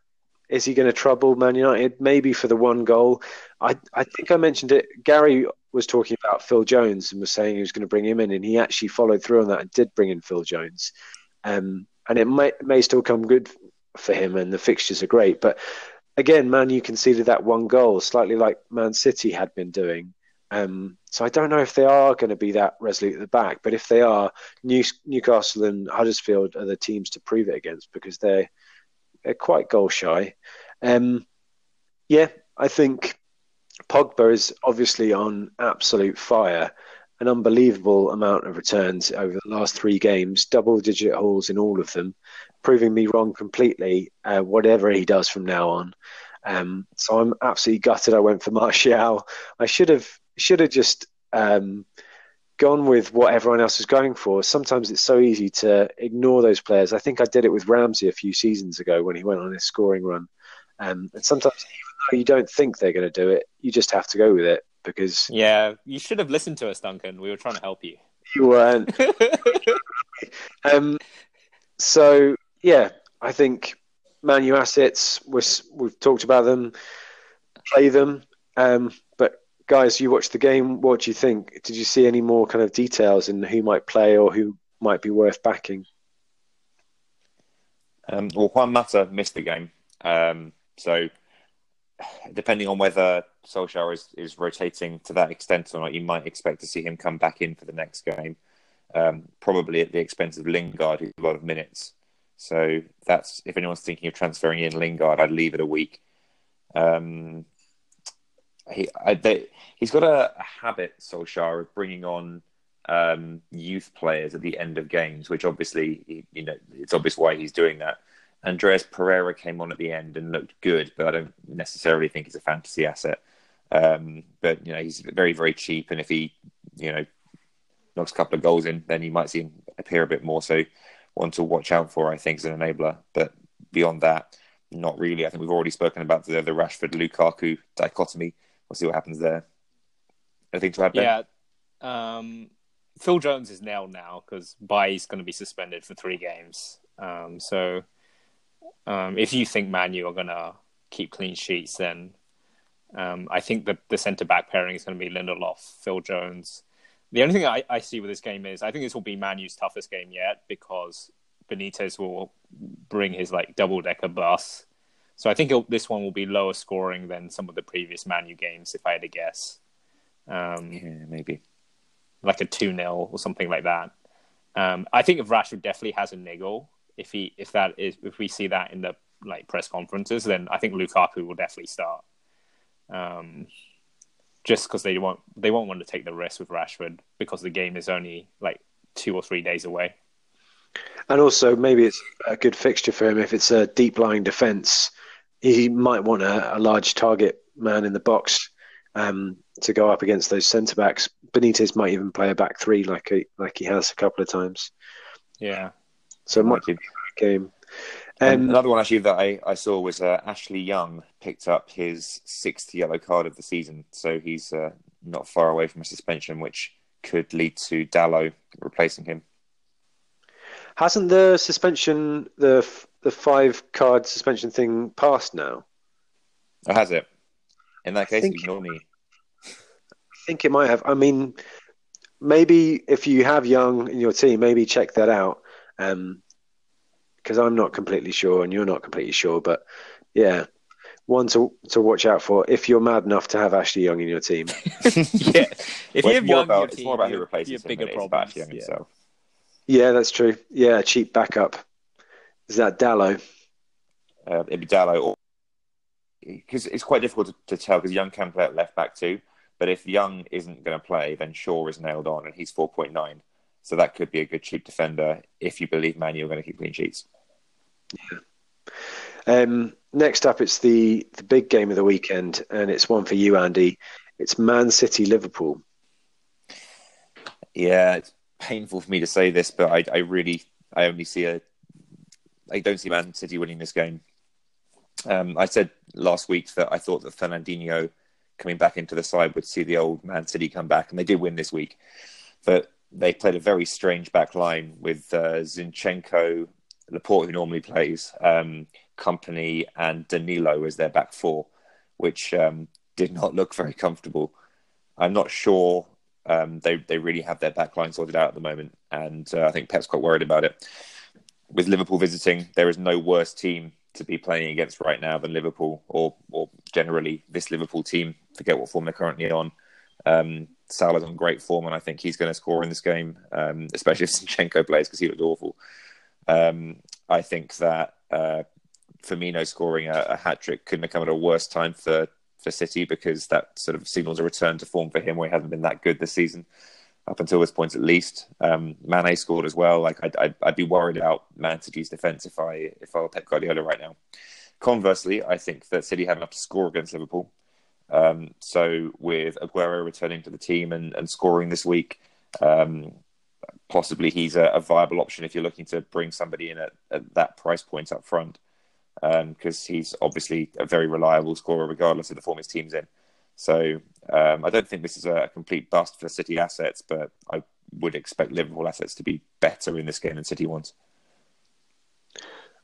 is he going to trouble Man United? Maybe for the one goal. I, I think I mentioned it. Gary was talking about Phil Jones and was saying he was going to bring him in, and he actually followed through on that and did bring in Phil Jones. Um, and it may, may still come good for him, and the fixtures are great. But again, Man U conceded that one goal, slightly like Man City had been doing. Um, so I don't know if they are going to be that resolute at the back, but if they are, New, Newcastle and Huddersfield are the teams to prove it against because they're they're quite goal shy. Um, yeah, I think Pogba is obviously on absolute fire. An unbelievable amount of returns over the last three games, double digit hauls in all of them, proving me wrong completely, uh, whatever he does from now on. Um, so I'm absolutely gutted I went for Martial. I should have should have just um, gone with what everyone else was going for. Sometimes it's so easy to ignore those players. I think I did it with Ramsey a few seasons ago when he went on his scoring run. Um, and sometimes, even though you don't think they're going to do it, you just have to go with it because. Yeah, you should have listened to us, Duncan. We were trying to help you. You weren't. um, so, yeah, I think Manu assets, we've talked about them, play them. Um, guys, you watched the game. What do you think? Did you see any more kind of details in who might play or who might be worth backing? Um, well, Juan Mata missed the game. Um, so, depending on whether Solskjaer is, is rotating to that extent or not, you might expect to see him come back in for the next game, um, probably at the expense of Lingard, who's a lot of minutes. So that's if anyone's thinking of transferring in Lingard, I'd leave it a week. Um, he I, they, he's got a, a, habit, Solskjaer, of bringing on um, youth players at the end of games, which obviously you know it's obvious why he's doing that. Andreas Pereira came on at the end and looked good, but I don't necessarily think he's a fantasy asset. Um, but you know, he's very, very cheap, and if he, you know, knocks a couple of goals in, then you might see him appear a bit more. So, one to watch out for, I think, is an enabler. But beyond that, not really. I think we've already spoken about the, the Rashford Lukaku dichotomy. We'll see what happens there. Anything to add? Ben? Yeah. Um, Phil Jones is nailed now because Bailly's going to be suspended for three games. Um, so um, if you think Manu are going to keep clean sheets, then um, I think the, the centre back pairing is going to be Lindelof, Phil Jones. The only thing I, I see with this game is I think this will be Manu's toughest game yet because Benitez will bring his like double decker bus. So I think this one will be lower scoring than some of the previous Manu games, if I had to guess. Um, yeah, maybe like a two 0 or something like that. Um, I think if Rashford definitely has a niggle, if he if that is if we see that in the like press conferences, then I think Lukaku will definitely start. Um, just because they won't they won't want to take the risk with Rashford because the game is only like two or three days away. And also, maybe it's a good fixture for him if it's a deep lying defence. He might want a, a, large target man in the box um, to go up against those centre backs. Benitez might even play a back three like he, like he has a couple of times. Yeah, so it might be a game. Um, another one actually that I, I saw was uh, Ashley Young picked up his sixth yellow card of the season, so he's uh, not far away from a suspension, which could lead to Dalot replacing him. Hasn't the suspension, the the five card suspension thing, passed now? Or has it? In that case, ignore me. I think it might have. I mean, maybe if you have Young in your team, maybe check that out because um, I'm not completely sure and you're not completely sure. But yeah, one to to watch out for if you're mad enough to have Ashley Young in your team. yeah, if well, you have Young about, team, it's more about who replaces him. Bigger problem. Young yeah. himself. Yeah, that's true. Yeah, cheap backup. Is that Dalot? Uh, it'd be Dalot, because it's quite difficult to, to tell because Young can play at left back too. But if Young isn't going to play, then Shaw is nailed on, and he's four point nine. So that could be a good cheap defender if you believe Man U are going to keep clean sheets. Yeah. Um, next up, it's the the big game of the weekend, and it's one for you, Andy. It's Man City Liverpool. Yeah, it's painful for me to say this, but I, I really, I only see a, I don't see Man City winning this game. Um, I said last week that I thought that Fernandinho coming back into the side would see the old Man City come back, and they did win this week. But they played a very strange back line with uh, Zinchenko, Laporte, who normally plays, um, Kompany, and Danilo as their back four, which um, did not look very comfortable. I'm not sure um, they they really have their back line sorted out at the moment, and uh, I think Pep's quite worried about it. With Liverpool visiting, there is no worse team to be playing against right now than Liverpool, or or generally this Liverpool team. Forget what form they're currently on. Um, Salah's on great form, and I think he's going to score in this game, um, especially if Zinchenko plays because he looked awful. Um, I think that uh, Firmino scoring a, a hat trick couldn't have come at a worse time for for City because that sort of signals a return to form for him where he hasn't been that good this season up until this point at least. Um, Mane scored as well. Like I'd, I'd, I'd, be worried about Man City's defense if I if I were Pep Guardiola right now. Conversely, I think that City have enough to score against Liverpool. Um, so with Aguero returning to the team and, and scoring this week, um, possibly he's a, a, viable option if you're looking to bring somebody in at, at that price point up front because um, he's obviously a very reliable scorer regardless of the form his team's in. So um, I don't think this is a complete bust for City assets, but I would expect Liverpool assets to be better in this game than City ones.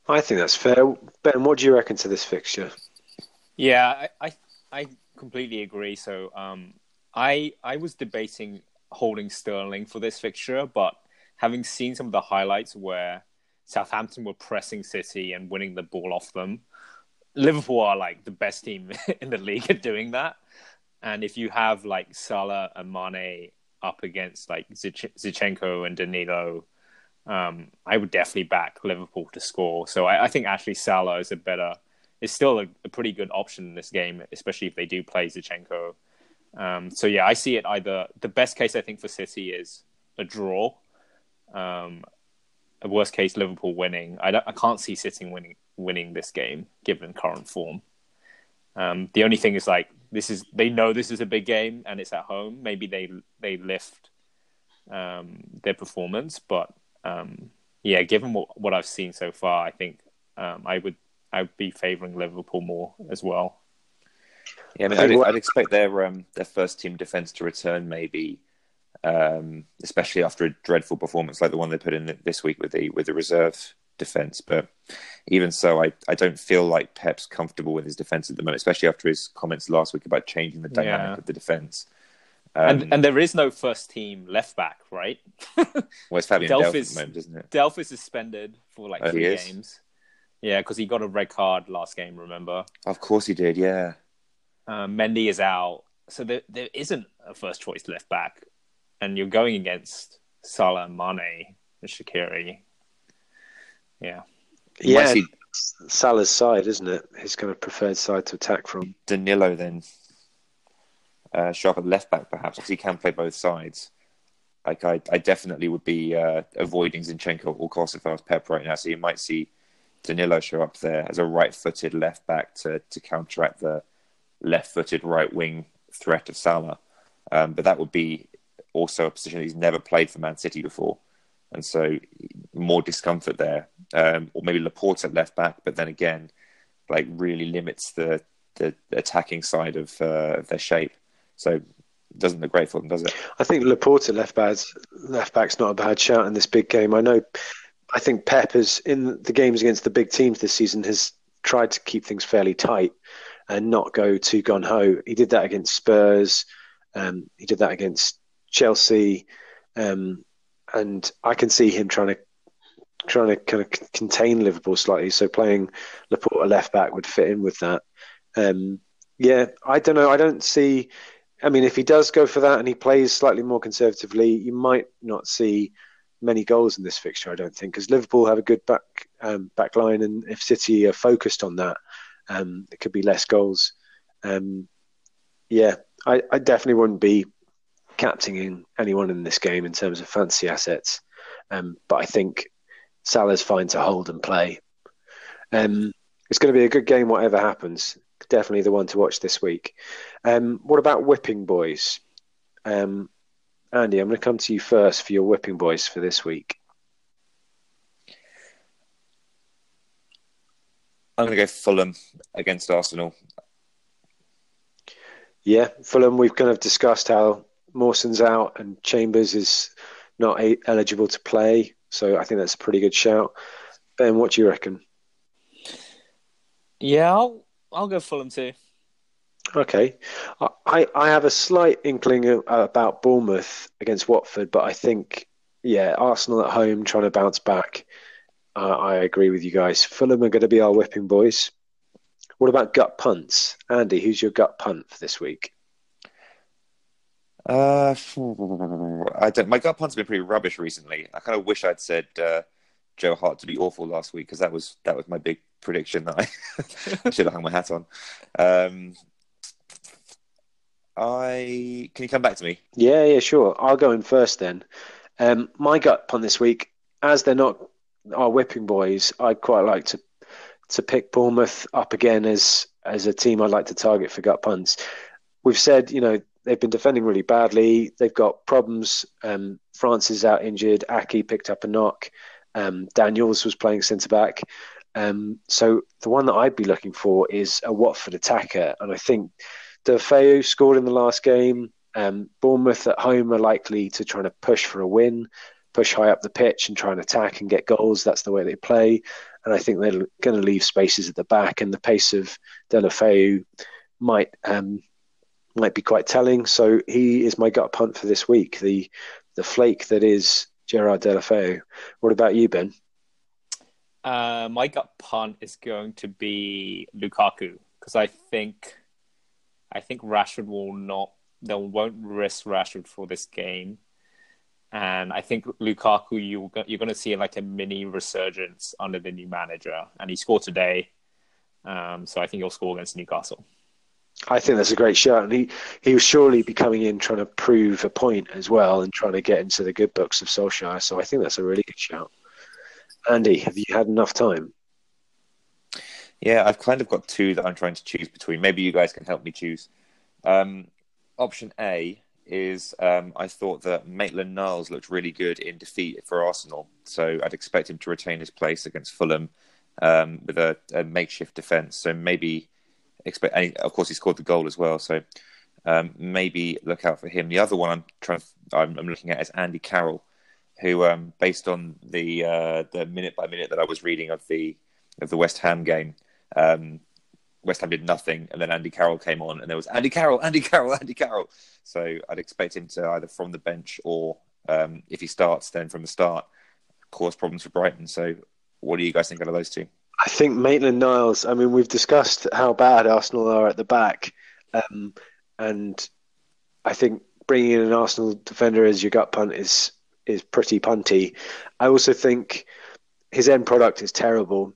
I think that's fair. Ben, what do you reckon to this fixture? Yeah, I I, I completely agree. So um, I I was debating holding Sterling for this fixture, but having seen some of the highlights where Southampton were pressing City and winning the ball off them, Liverpool are like the best team in the league at doing that. And if you have like Salah and Mane up against like Zinchenko and Danilo, um, I would definitely back Liverpool to score. So I, I think actually Salah is a better, is still a, a, pretty good option in this game, especially if they do play Zinchenko. Um, so yeah, I see it either. The best case I think for City is a draw. Um, a worst case Liverpool winning. I, I can't see City winning winning this game given current form. Um, the only thing is like this is they know this is a big game and it's at home. Maybe they they lift um, their performance, but um, yeah, given what, what I've seen so far, I think um, I would I would be favouring Liverpool more as well. Yeah, I mean, I'd, I'd expect their um, their first team defence to return maybe, um, especially after a dreadful performance like the one they put in this week with the with the reserve defence. But even so, I, I don't feel like Pep's comfortable with his defence at the moment, especially after his comments last week about changing the dynamic yeah. of the defence. Um, and, and there is no first team left back, right? well, it's Fabian Delph, Delph at the moment, isn't it? Delph is suspended for like oh, three games. Yeah, because he got a red card last game. Remember? Of course he did. Yeah. Um, Mendy is out, so there there isn't a first choice left back, and you're going against Salah, Mane, and Shaqiri. Yeah. Yeah. See... Salah's side, isn't it? His kind of preferred side to attack from. Danilo then uh, sharp at left back, perhaps, because he can play both sides. Like I, I definitely would be uh, avoiding Zinchenko or course if I was Pep right now. So you might see Danilo show up there as a right-footed left back to to counteract the left-footed right wing threat of Salah. Um, but that would be also a position he's never played for Man City before and so more discomfort there. Um, or maybe Laporte at left back, but then again, like really limits the the attacking side of, uh, their shape. So doesn't look great for them, does it? I think Laporte at left back left back's not a bad shout in this big game. I know. I think Pep has in the games against the big teams this season has tried to keep things fairly tight and not go too gun ho. He did that against Spurs. Um, he did that against Chelsea. Um, and I can see him trying to trying to kind of contain Liverpool slightly. So playing Laporte left back would fit in with that. Um, yeah, I don't know. I don't see. I mean, if he does go for that and he plays slightly more conservatively, you might not see many goals in this fixture. I don't think because Liverpool have a good back um, back line, and if City are focused on that, um, it could be less goals. Um, yeah, I, I definitely wouldn't be captaining anyone in this game in terms of fancy assets. Um, but I think Salah's fine to hold and play. Um, it's going to be a good game, whatever happens. Definitely the one to watch this week. Um, what about whipping boys? Um, Andy, I'm going to come to you first for your whipping boys for this week. I'm going to go Fulham against Arsenal. Yeah, Fulham. We've kind of discussed how Mawson's out and Chambers is not a- eligible to play. So I think that's a pretty good shout. Ben, what do you reckon? Yeah, I'll I'll go Fulham too. Okay, I I have a slight inkling about Bournemouth against Watford, but I think yeah, Arsenal at home trying to bounce back. Uh, I agree with you guys. Fulham are going to be our whipping boys. What about gut punts, Andy? Who's your gut punt for this week? Uh, I don't. My gut punt's been pretty rubbish recently. I kind of wish I'd said uh, Joe Hart to be awful last week because that was that was my big prediction that I, I should have hung my hat on. Um, I can you come back to me? Yeah, yeah, sure. I'll go in first then. Um, my gut pun this week, as they're not our whipping boys, I'd quite like to to pick Bournemouth up again as as a team I'd like to target for gut punts. We've said, you know, they've been defending really badly. They've got problems. Um, Francis is out injured. Aki picked up a knock. Um, Daniels was playing centre back. Um, so the one that I'd be looking for is a Watford attacker, and I think Deulofeu scored in the last game. Um, Bournemouth at home are likely to try to push for a win, push high up the pitch and try and attack and get goals. That's the way they play, and I think they're going to leave spaces at the back. And the pace of Deulofeu might um, might be quite telling. So he is my gut punt for this week. The the flake that is Gerard Deulofeu. What about you, Ben? Uh, my gut punt is going to be Lukaku because I think I think Rashford will not. They won't risk Rashford for this game, and I think Lukaku you you're going to see like a mini resurgence under the new manager, and he scored today. Um, so I think he'll score against Newcastle. I think that's a great shot, and he he was surely be coming in trying to prove a point as well, and trying to get into the good books of Solskjaer. So I think that's a really good shout. Andy, have you had enough time? Yeah, I've kind of got two that I'm trying to choose between. Maybe you guys can help me choose. Um, option A is um, I thought that Maitland Niles looked really good in defeat for Arsenal, so I'd expect him to retain his place against Fulham um, with a, a, makeshift defence. So maybe expect. And of course, he scored the goal as well. So um, maybe look out for him. The other one I'm trying, I'm, I'm looking at is Andy Carroll, who, um, based on the uh, the minute by minute that I was reading of the of the West Ham game, um, West Ham did nothing, and then Andy Carroll came on, and there was Andy Carroll, Andy Carroll, Andy Carroll. So I'd expect him to either from the bench or um, if he starts, then from the start, cause problems for Brighton. So what do you guys think out of those two? I think Maitland Niles. I mean, we've discussed how bad Arsenal are at the back, um, and I think bringing in an Arsenal defender as your gut punt is is pretty punty. I also think his end product is terrible,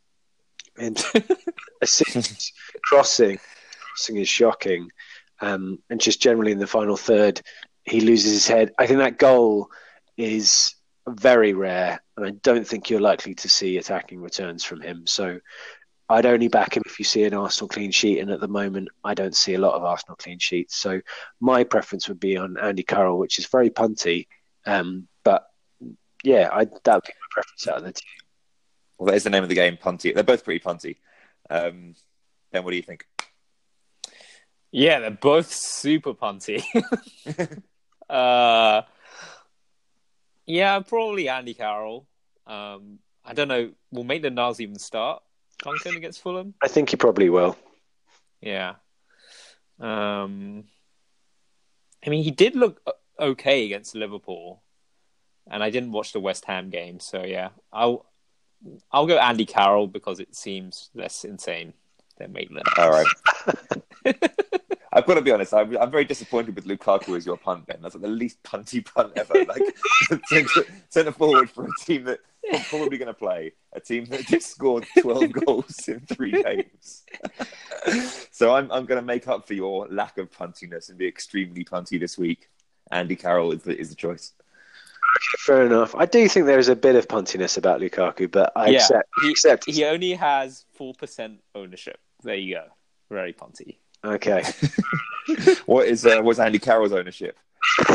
and assist crossing crossing is shocking, um, and just generally in the final third, he loses his head. I think that goal is very rare, and I don't think you're likely to see attacking returns from him. So I'd only back him if you see an Arsenal clean sheet, and at the moment, I don't see a lot of Arsenal clean sheets. So my preference would be on Andy Carroll, which is very punty, um, but yeah, I, that would be my preference out of the two. Well, that is the name of the game, punty. They're both pretty punty. Um, ben, what do you think? Yeah, they're both super punty. uh, yeah, probably Andy Carroll. Um, I don't know. Will Maitland Niles even start Duncan against Fulham? I think he probably will. Yeah. Um, I mean, he did look okay against Liverpool, and I didn't watch the West Ham game, so yeah, I'll I'll go Andy Carroll because it seems less insane than Maitland. All right. I've got to be honest. I'm, I'm very disappointed with Lukaku as your punt, Ben. That's like the least punty punt ever. Like centre, centre forward for a team that is probably going to play, a team that just scored 12 goals in three games. so I'm I'm going to make up for your lack of puntiness and be extremely punty this week. Andy Carroll is the, is the choice. Okay, fair enough. I do think there is a bit of puntiness about Lukaku, but I yeah, accept. He, accept. he only has four percent ownership. There you go. Very punty. Okay. what is uh, what's Andy Carroll's ownership?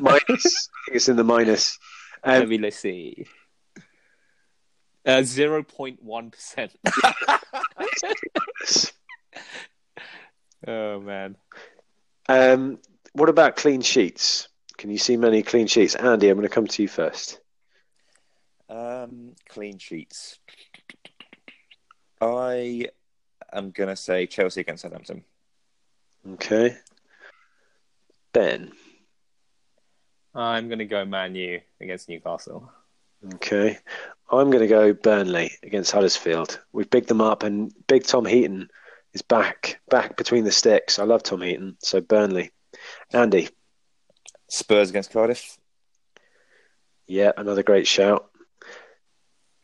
minus. I think it's in the minus. Um, Let me let's see. Uh, Zero point one percent. Oh man. Um, what about clean sheets? Can you see many clean sheets? Andy, I'm going to come to you first. Um, clean sheets. I am going to say Chelsea against Southampton. Okay. Ben. I'm gonna go Man U against Newcastle. Okay. I'm going to go Burnley against Huddersfield. We've bigged them up, and big Tom Heaton is back, back between the sticks. I love Tom Heaton. So Burnley. Andy. Spurs against Cardiff. Yeah, another great shout.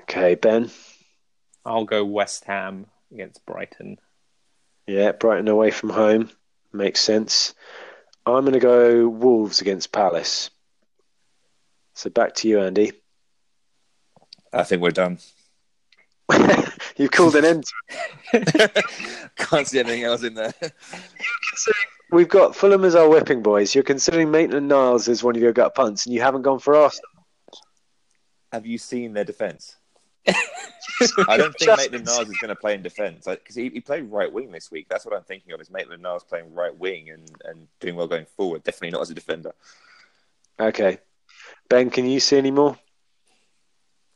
Okay, Ben. I'll go West Ham against Brighton. Yeah, Brighton away from home. Makes sense. I'm going to go Wolves against Palace. So back to you, Andy. I think we're done. You've called an end. Can't see anything else in there. You're considering we've got Fulham as our whipping boys. You're considering Maitland Niles as one of your gut punts, and you haven't gone for Arsenal. Have you seen their defence? I don't think Maitland Niles is going to play in defence because he, he played right wing this week. That's what I'm thinking of. Is Maitland Niles playing right wing and, and doing well going forward? Definitely not as a defender. Okay, Ben, can you see any more?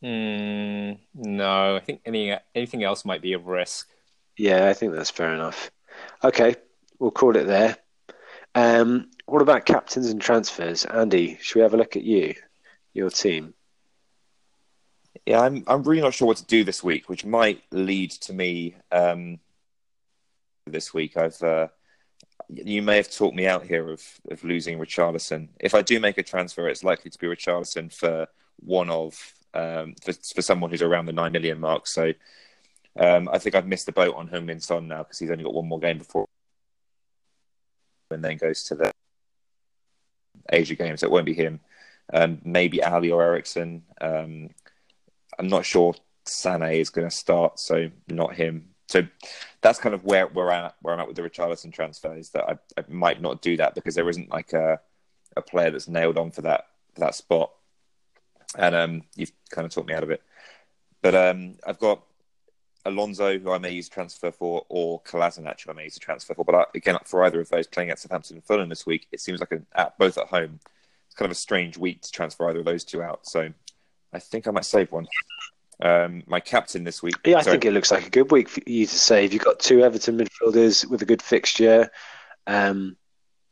Mm, no, I think any, anything else might be a risk. Yeah, I think that's fair enough. Okay, we'll call it there. Um, what about captains and transfers? Andy, should we have a look at you, your team? Yeah, I'm I'm really not sure what to do this week, which might lead to me um, this week. I've uh, you may have talked me out here of of losing Richarlison. If I do make a transfer, it's likely to be Richarlison for one of um, for for someone who's around the nine million mark. So um, I think I've missed the boat on Heung-min Son now because he's only got one more game before, and then goes to the Asia games. It won't be him. Um, maybe Alli or Eriksen. Um, I'm not sure Sané is going to start, so not him. So that's kind of where where I'm at, where I'm at with the Richarlison transfer is that I, I might not do that because there isn't like a a player that's nailed on for that for that spot, and um, you've kind of talked me out of it. But um, I've got Alonso, who I may use transfer for, or Kolasinac, who I may use a transfer for. But I, again, for either of those playing at Southampton and Fulham this week, it seems like a, at both at home. It's kind of a strange week to transfer either of those two out. So I think I might save one. Um, my captain this week. Yeah, I sorry. think it looks like a good week for you to save. You've got two Everton midfielders with a good fixture. Um,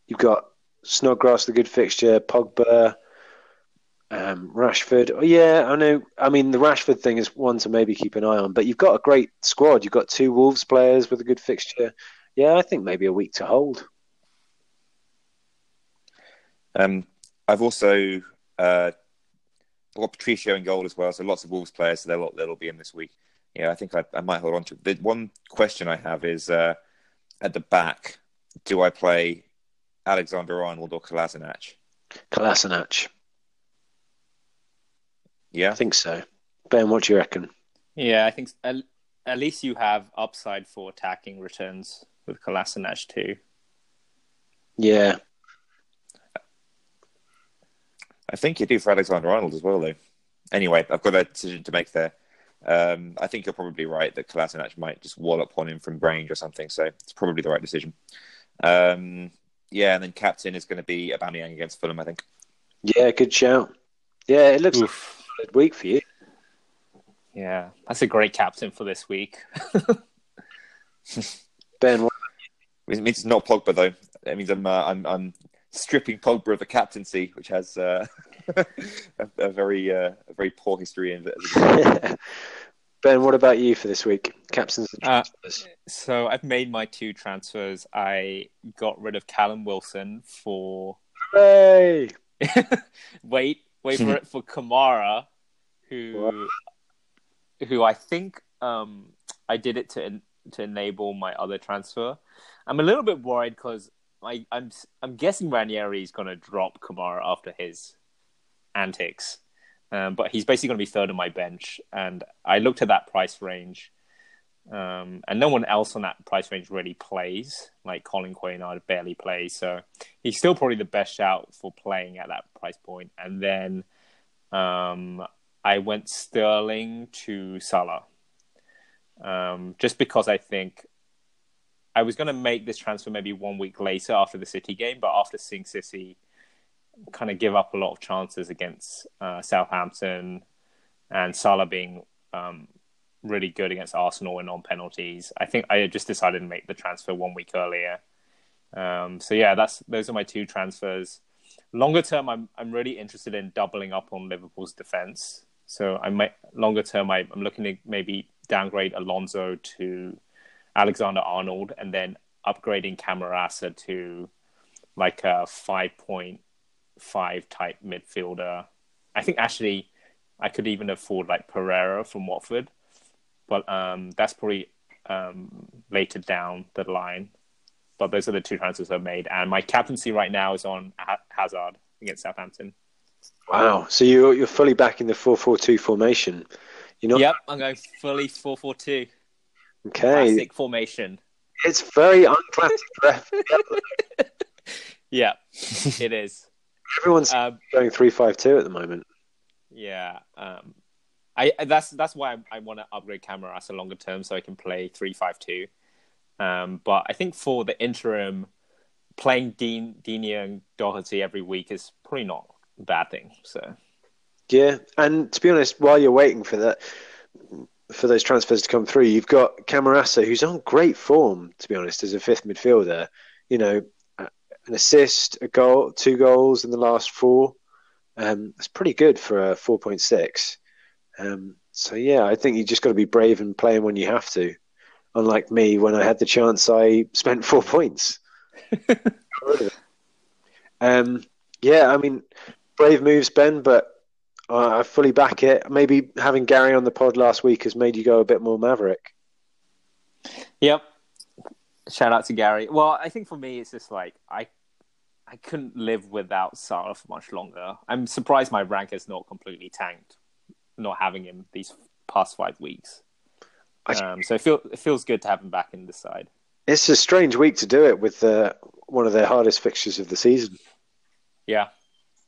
you've got Snodgrass, the good fixture. Pogba, um, Rashford. Oh, yeah, I know. I mean, the Rashford thing is one to maybe keep an eye on. But you've got a great squad. You've got two Wolves players with a good fixture. Yeah, I think maybe a week to hold. Um, I've also uh, I've got Patricio in goal as well, so lots of Wolves players, so they'll they'll be in this week. Yeah, I think I, I might hold on to it. The one question I have is uh, at the back: Do I play Alexander Arnold or Kolasinac? Kolasinac. Yeah, I think so. Ben, what do you reckon? Yeah, I think at, at least you have upside for attacking returns with Kolasinac too. Yeah, I think you do for Alexander Arnold as well, though. Anyway, I've got a decision to make there. Um, I think you're probably right that Kolasinac might just wallop on him from range or something, so it's probably the right decision. Um, yeah, and then captain is going to be Aubameyang against Fulham, I think. Yeah, good shout. Yeah, it looks Oof. like a solid week for you. Yeah, that's a great captain for this week. ben, what... it means it's not Pogba though. It means I'm uh, I'm I'm stripping Pogba of the captaincy, which has uh, a, a, very uh, a very poor history in it. ben, what about you for this week? Captains and uh, transfers. Uh, so I've made my two transfers. I got rid of Callum Wilson for. Hooray! wait, wait for it for Kamara, who, what? who I think um, I did it to to enable my other transfer. I'm a little bit worried because I, I'm I'm guessing Ranieri is going to drop Kamara after his antics, um, but he's basically going to be third on my bench. And I looked at that price range, um, and no one else on that price range really plays. Like Collin Quaner barely plays, so he's still probably the best shout for playing at that price point. And then um, I went Sterling to Salah, um, just because I think I was going to make this transfer maybe one week later after the City game, but after seeing City kind of give up a lot of chances against uh, Southampton and Salah being um, really good against Arsenal and on penalties, I think I just decided to make the transfer one week earlier. Um, so yeah, that's those are my two transfers. Longer term, I'm I'm really interested in doubling up on Liverpool's defense. So I might longer term, I, I'm looking to maybe downgrade Alonso to Alexander Arnold and then upgrading Camarasa to like a 5.5 type midfielder. I think actually I could even afford like Pereyra from Watford, but um, that's probably um, later down the line. But those are the two transfers I've made, and my captaincy right now is on Hazard against Southampton. Wow! So you're you're fully back in the four four two formation. You're not... Yep, I'm going fully four four two. Okay. Classic formation. It's very unclassic. yeah, it is. Everyone's um, going three five two at the moment. Yeah, um, I that's that's why I, I want to upgrade camera as a longer term so I can play three five two. Um, but I think for the interim, playing Dean Digne and Doherty every week is probably not a bad thing. So yeah, and to be honest, while you're waiting for that, for those transfers to come through, you've got Camarasa, who's on great form, to be honest, as a fifth midfielder. You know, an assist, a goal, two goals in the last four. Um, that's pretty good for a 4.6. Um, so, yeah, I think you just got to be brave and playing when you have to. Unlike me, when I had the chance, I spent four points. um, yeah, I mean, brave moves, Ben, but uh, I fully back it. Maybe having Gary on the pod last week has made you go a bit more maverick. Yep. Shout out to Gary. Well, I think for me, it's just like I, I couldn't live without Salah for much longer. I'm surprised my rank has not completely tanked, not having him these past five weeks. Um, so it, feel, it feels good to have him back in the side. It's a strange week to do it with uh, one of their hardest fixtures of the season. Yeah,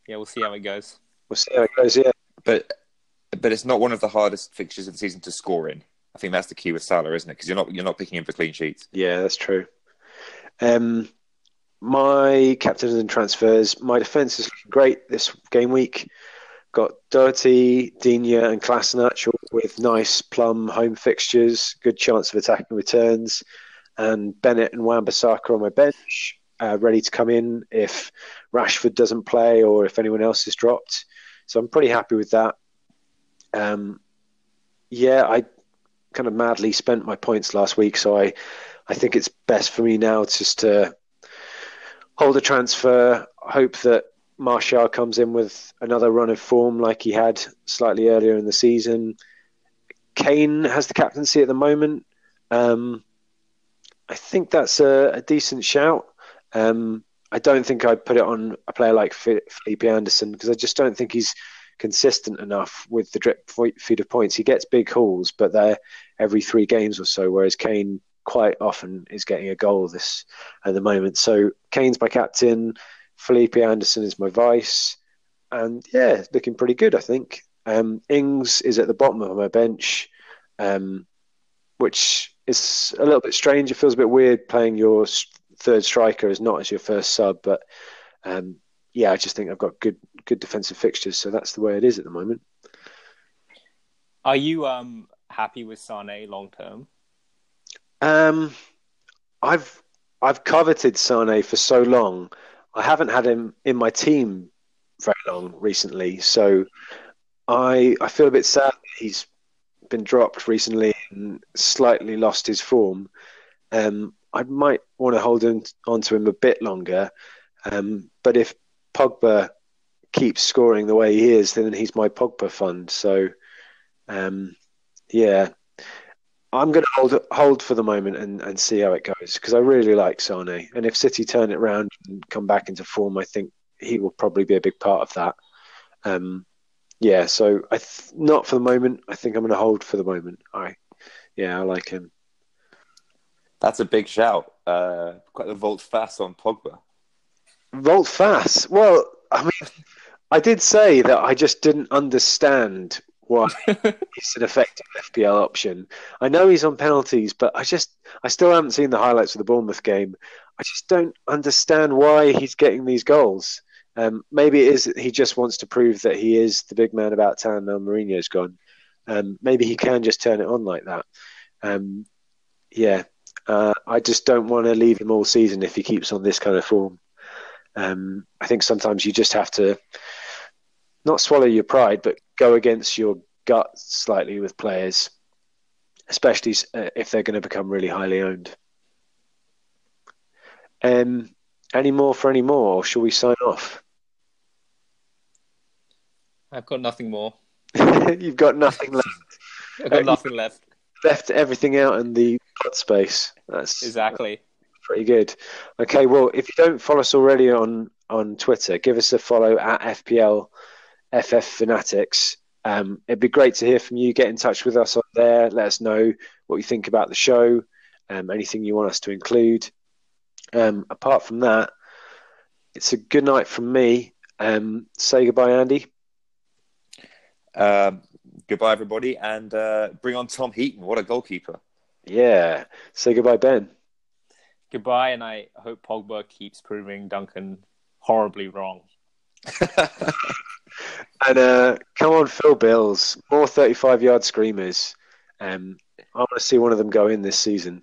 yeah, we'll see how it goes. We'll see how it goes. Yeah, but but it's not one of the hardest fixtures of the season to score in. I think that's the key with Salah, isn't it? Because you're not you're not picking him for clean sheets. Yeah, that's true. Um, my captains and transfers. My defence is great this game week. Got Doherty, Digne, and Kolasinac with nice plum home fixtures, good chance of attacking returns, and Bennett and Wan-Bissaka on my bench, uh, ready to come in if Rashford doesn't play or if anyone else is dropped. So I'm pretty happy with that. Um, yeah, I kind of madly spent my points last week, so I, I think it's best for me now just to hold a transfer, hope that Martial comes in with another run of form like he had slightly earlier in the season. Kane has the captaincy at the moment. Um, I think that's a, a decent shout. Um, I don't think I'd put it on a player like Felipe Anderson because I just don't think he's consistent enough with the drip feed of points. He gets big hauls, but they're every three games or so, whereas Kane quite often is getting a goal this at the moment. So Kane's my captain, Felipe Anderson is my vice, and yeah, looking pretty good, I think. Um, Ings is at the bottom of my bench, um, which is a little bit strange. It feels a bit weird playing your third striker is not as your first sub, but um, yeah, I just think I've got good good defensive fixtures, so that's the way it is at the moment. Are you um, happy with Sane long term? Um, I've I've coveted Sane for so long. I haven't had him in my team very long recently, so I I feel a bit sad he's been dropped recently and slightly lost his form. Um, I might want to hold on, on to him a bit longer. Um, but if Pogba keeps scoring the way he is, then he's my Pogba fund. So, um, yeah, I'm going to hold hold for the moment and, and see how it goes because I really like Sane. And if City turn it around and come back into form, I think he will probably be a big part of that. Um, yeah, so I th- not for the moment. I think I'm going to hold for the moment. I, yeah, I like him. That's a big shout. Uh, quite the volte face on Pogba. Volte face. Well, I mean, I did say that I just didn't understand why he's an effective FPL option. I know he's on penalties, but I just I still haven't seen the highlights of the Bournemouth game. I just don't understand why he's getting these goals. Um, maybe it is that he just wants to prove that he is the big man about town now Mourinho's gone. Um, maybe he can just turn it on like that. Um, yeah, uh, I just don't want to leave him all season if he keeps on this kind of form. Um, I think sometimes you just have to not swallow your pride, but go against your gut slightly with players, especially uh, if they're going to become really highly owned. Um, any more for any more, or shall we sign off? I've got nothing more. You've got nothing left. I've got nothing left. Left everything out in the pod space. That's Exactly. pretty good. Okay, well, if you don't follow us already on on Twitter, give us a follow at FPL FF Fanatics. Um, it'd be great to hear from you. Get in touch with us on there. Let us know what you think about the show. Um, anything you want us to include. Um, apart from that, it's a good night from me. Um, say goodbye, Andy. Um, goodbye, everybody, and uh, bring on Tom Heaton. What a goalkeeper! Yeah. Say goodbye, Ben. Goodbye, and I hope Pogba keeps proving Duncan horribly wrong. And uh, come on, Phil Bills. More 35 yard screamers. Um, I want to see one of them go in this season.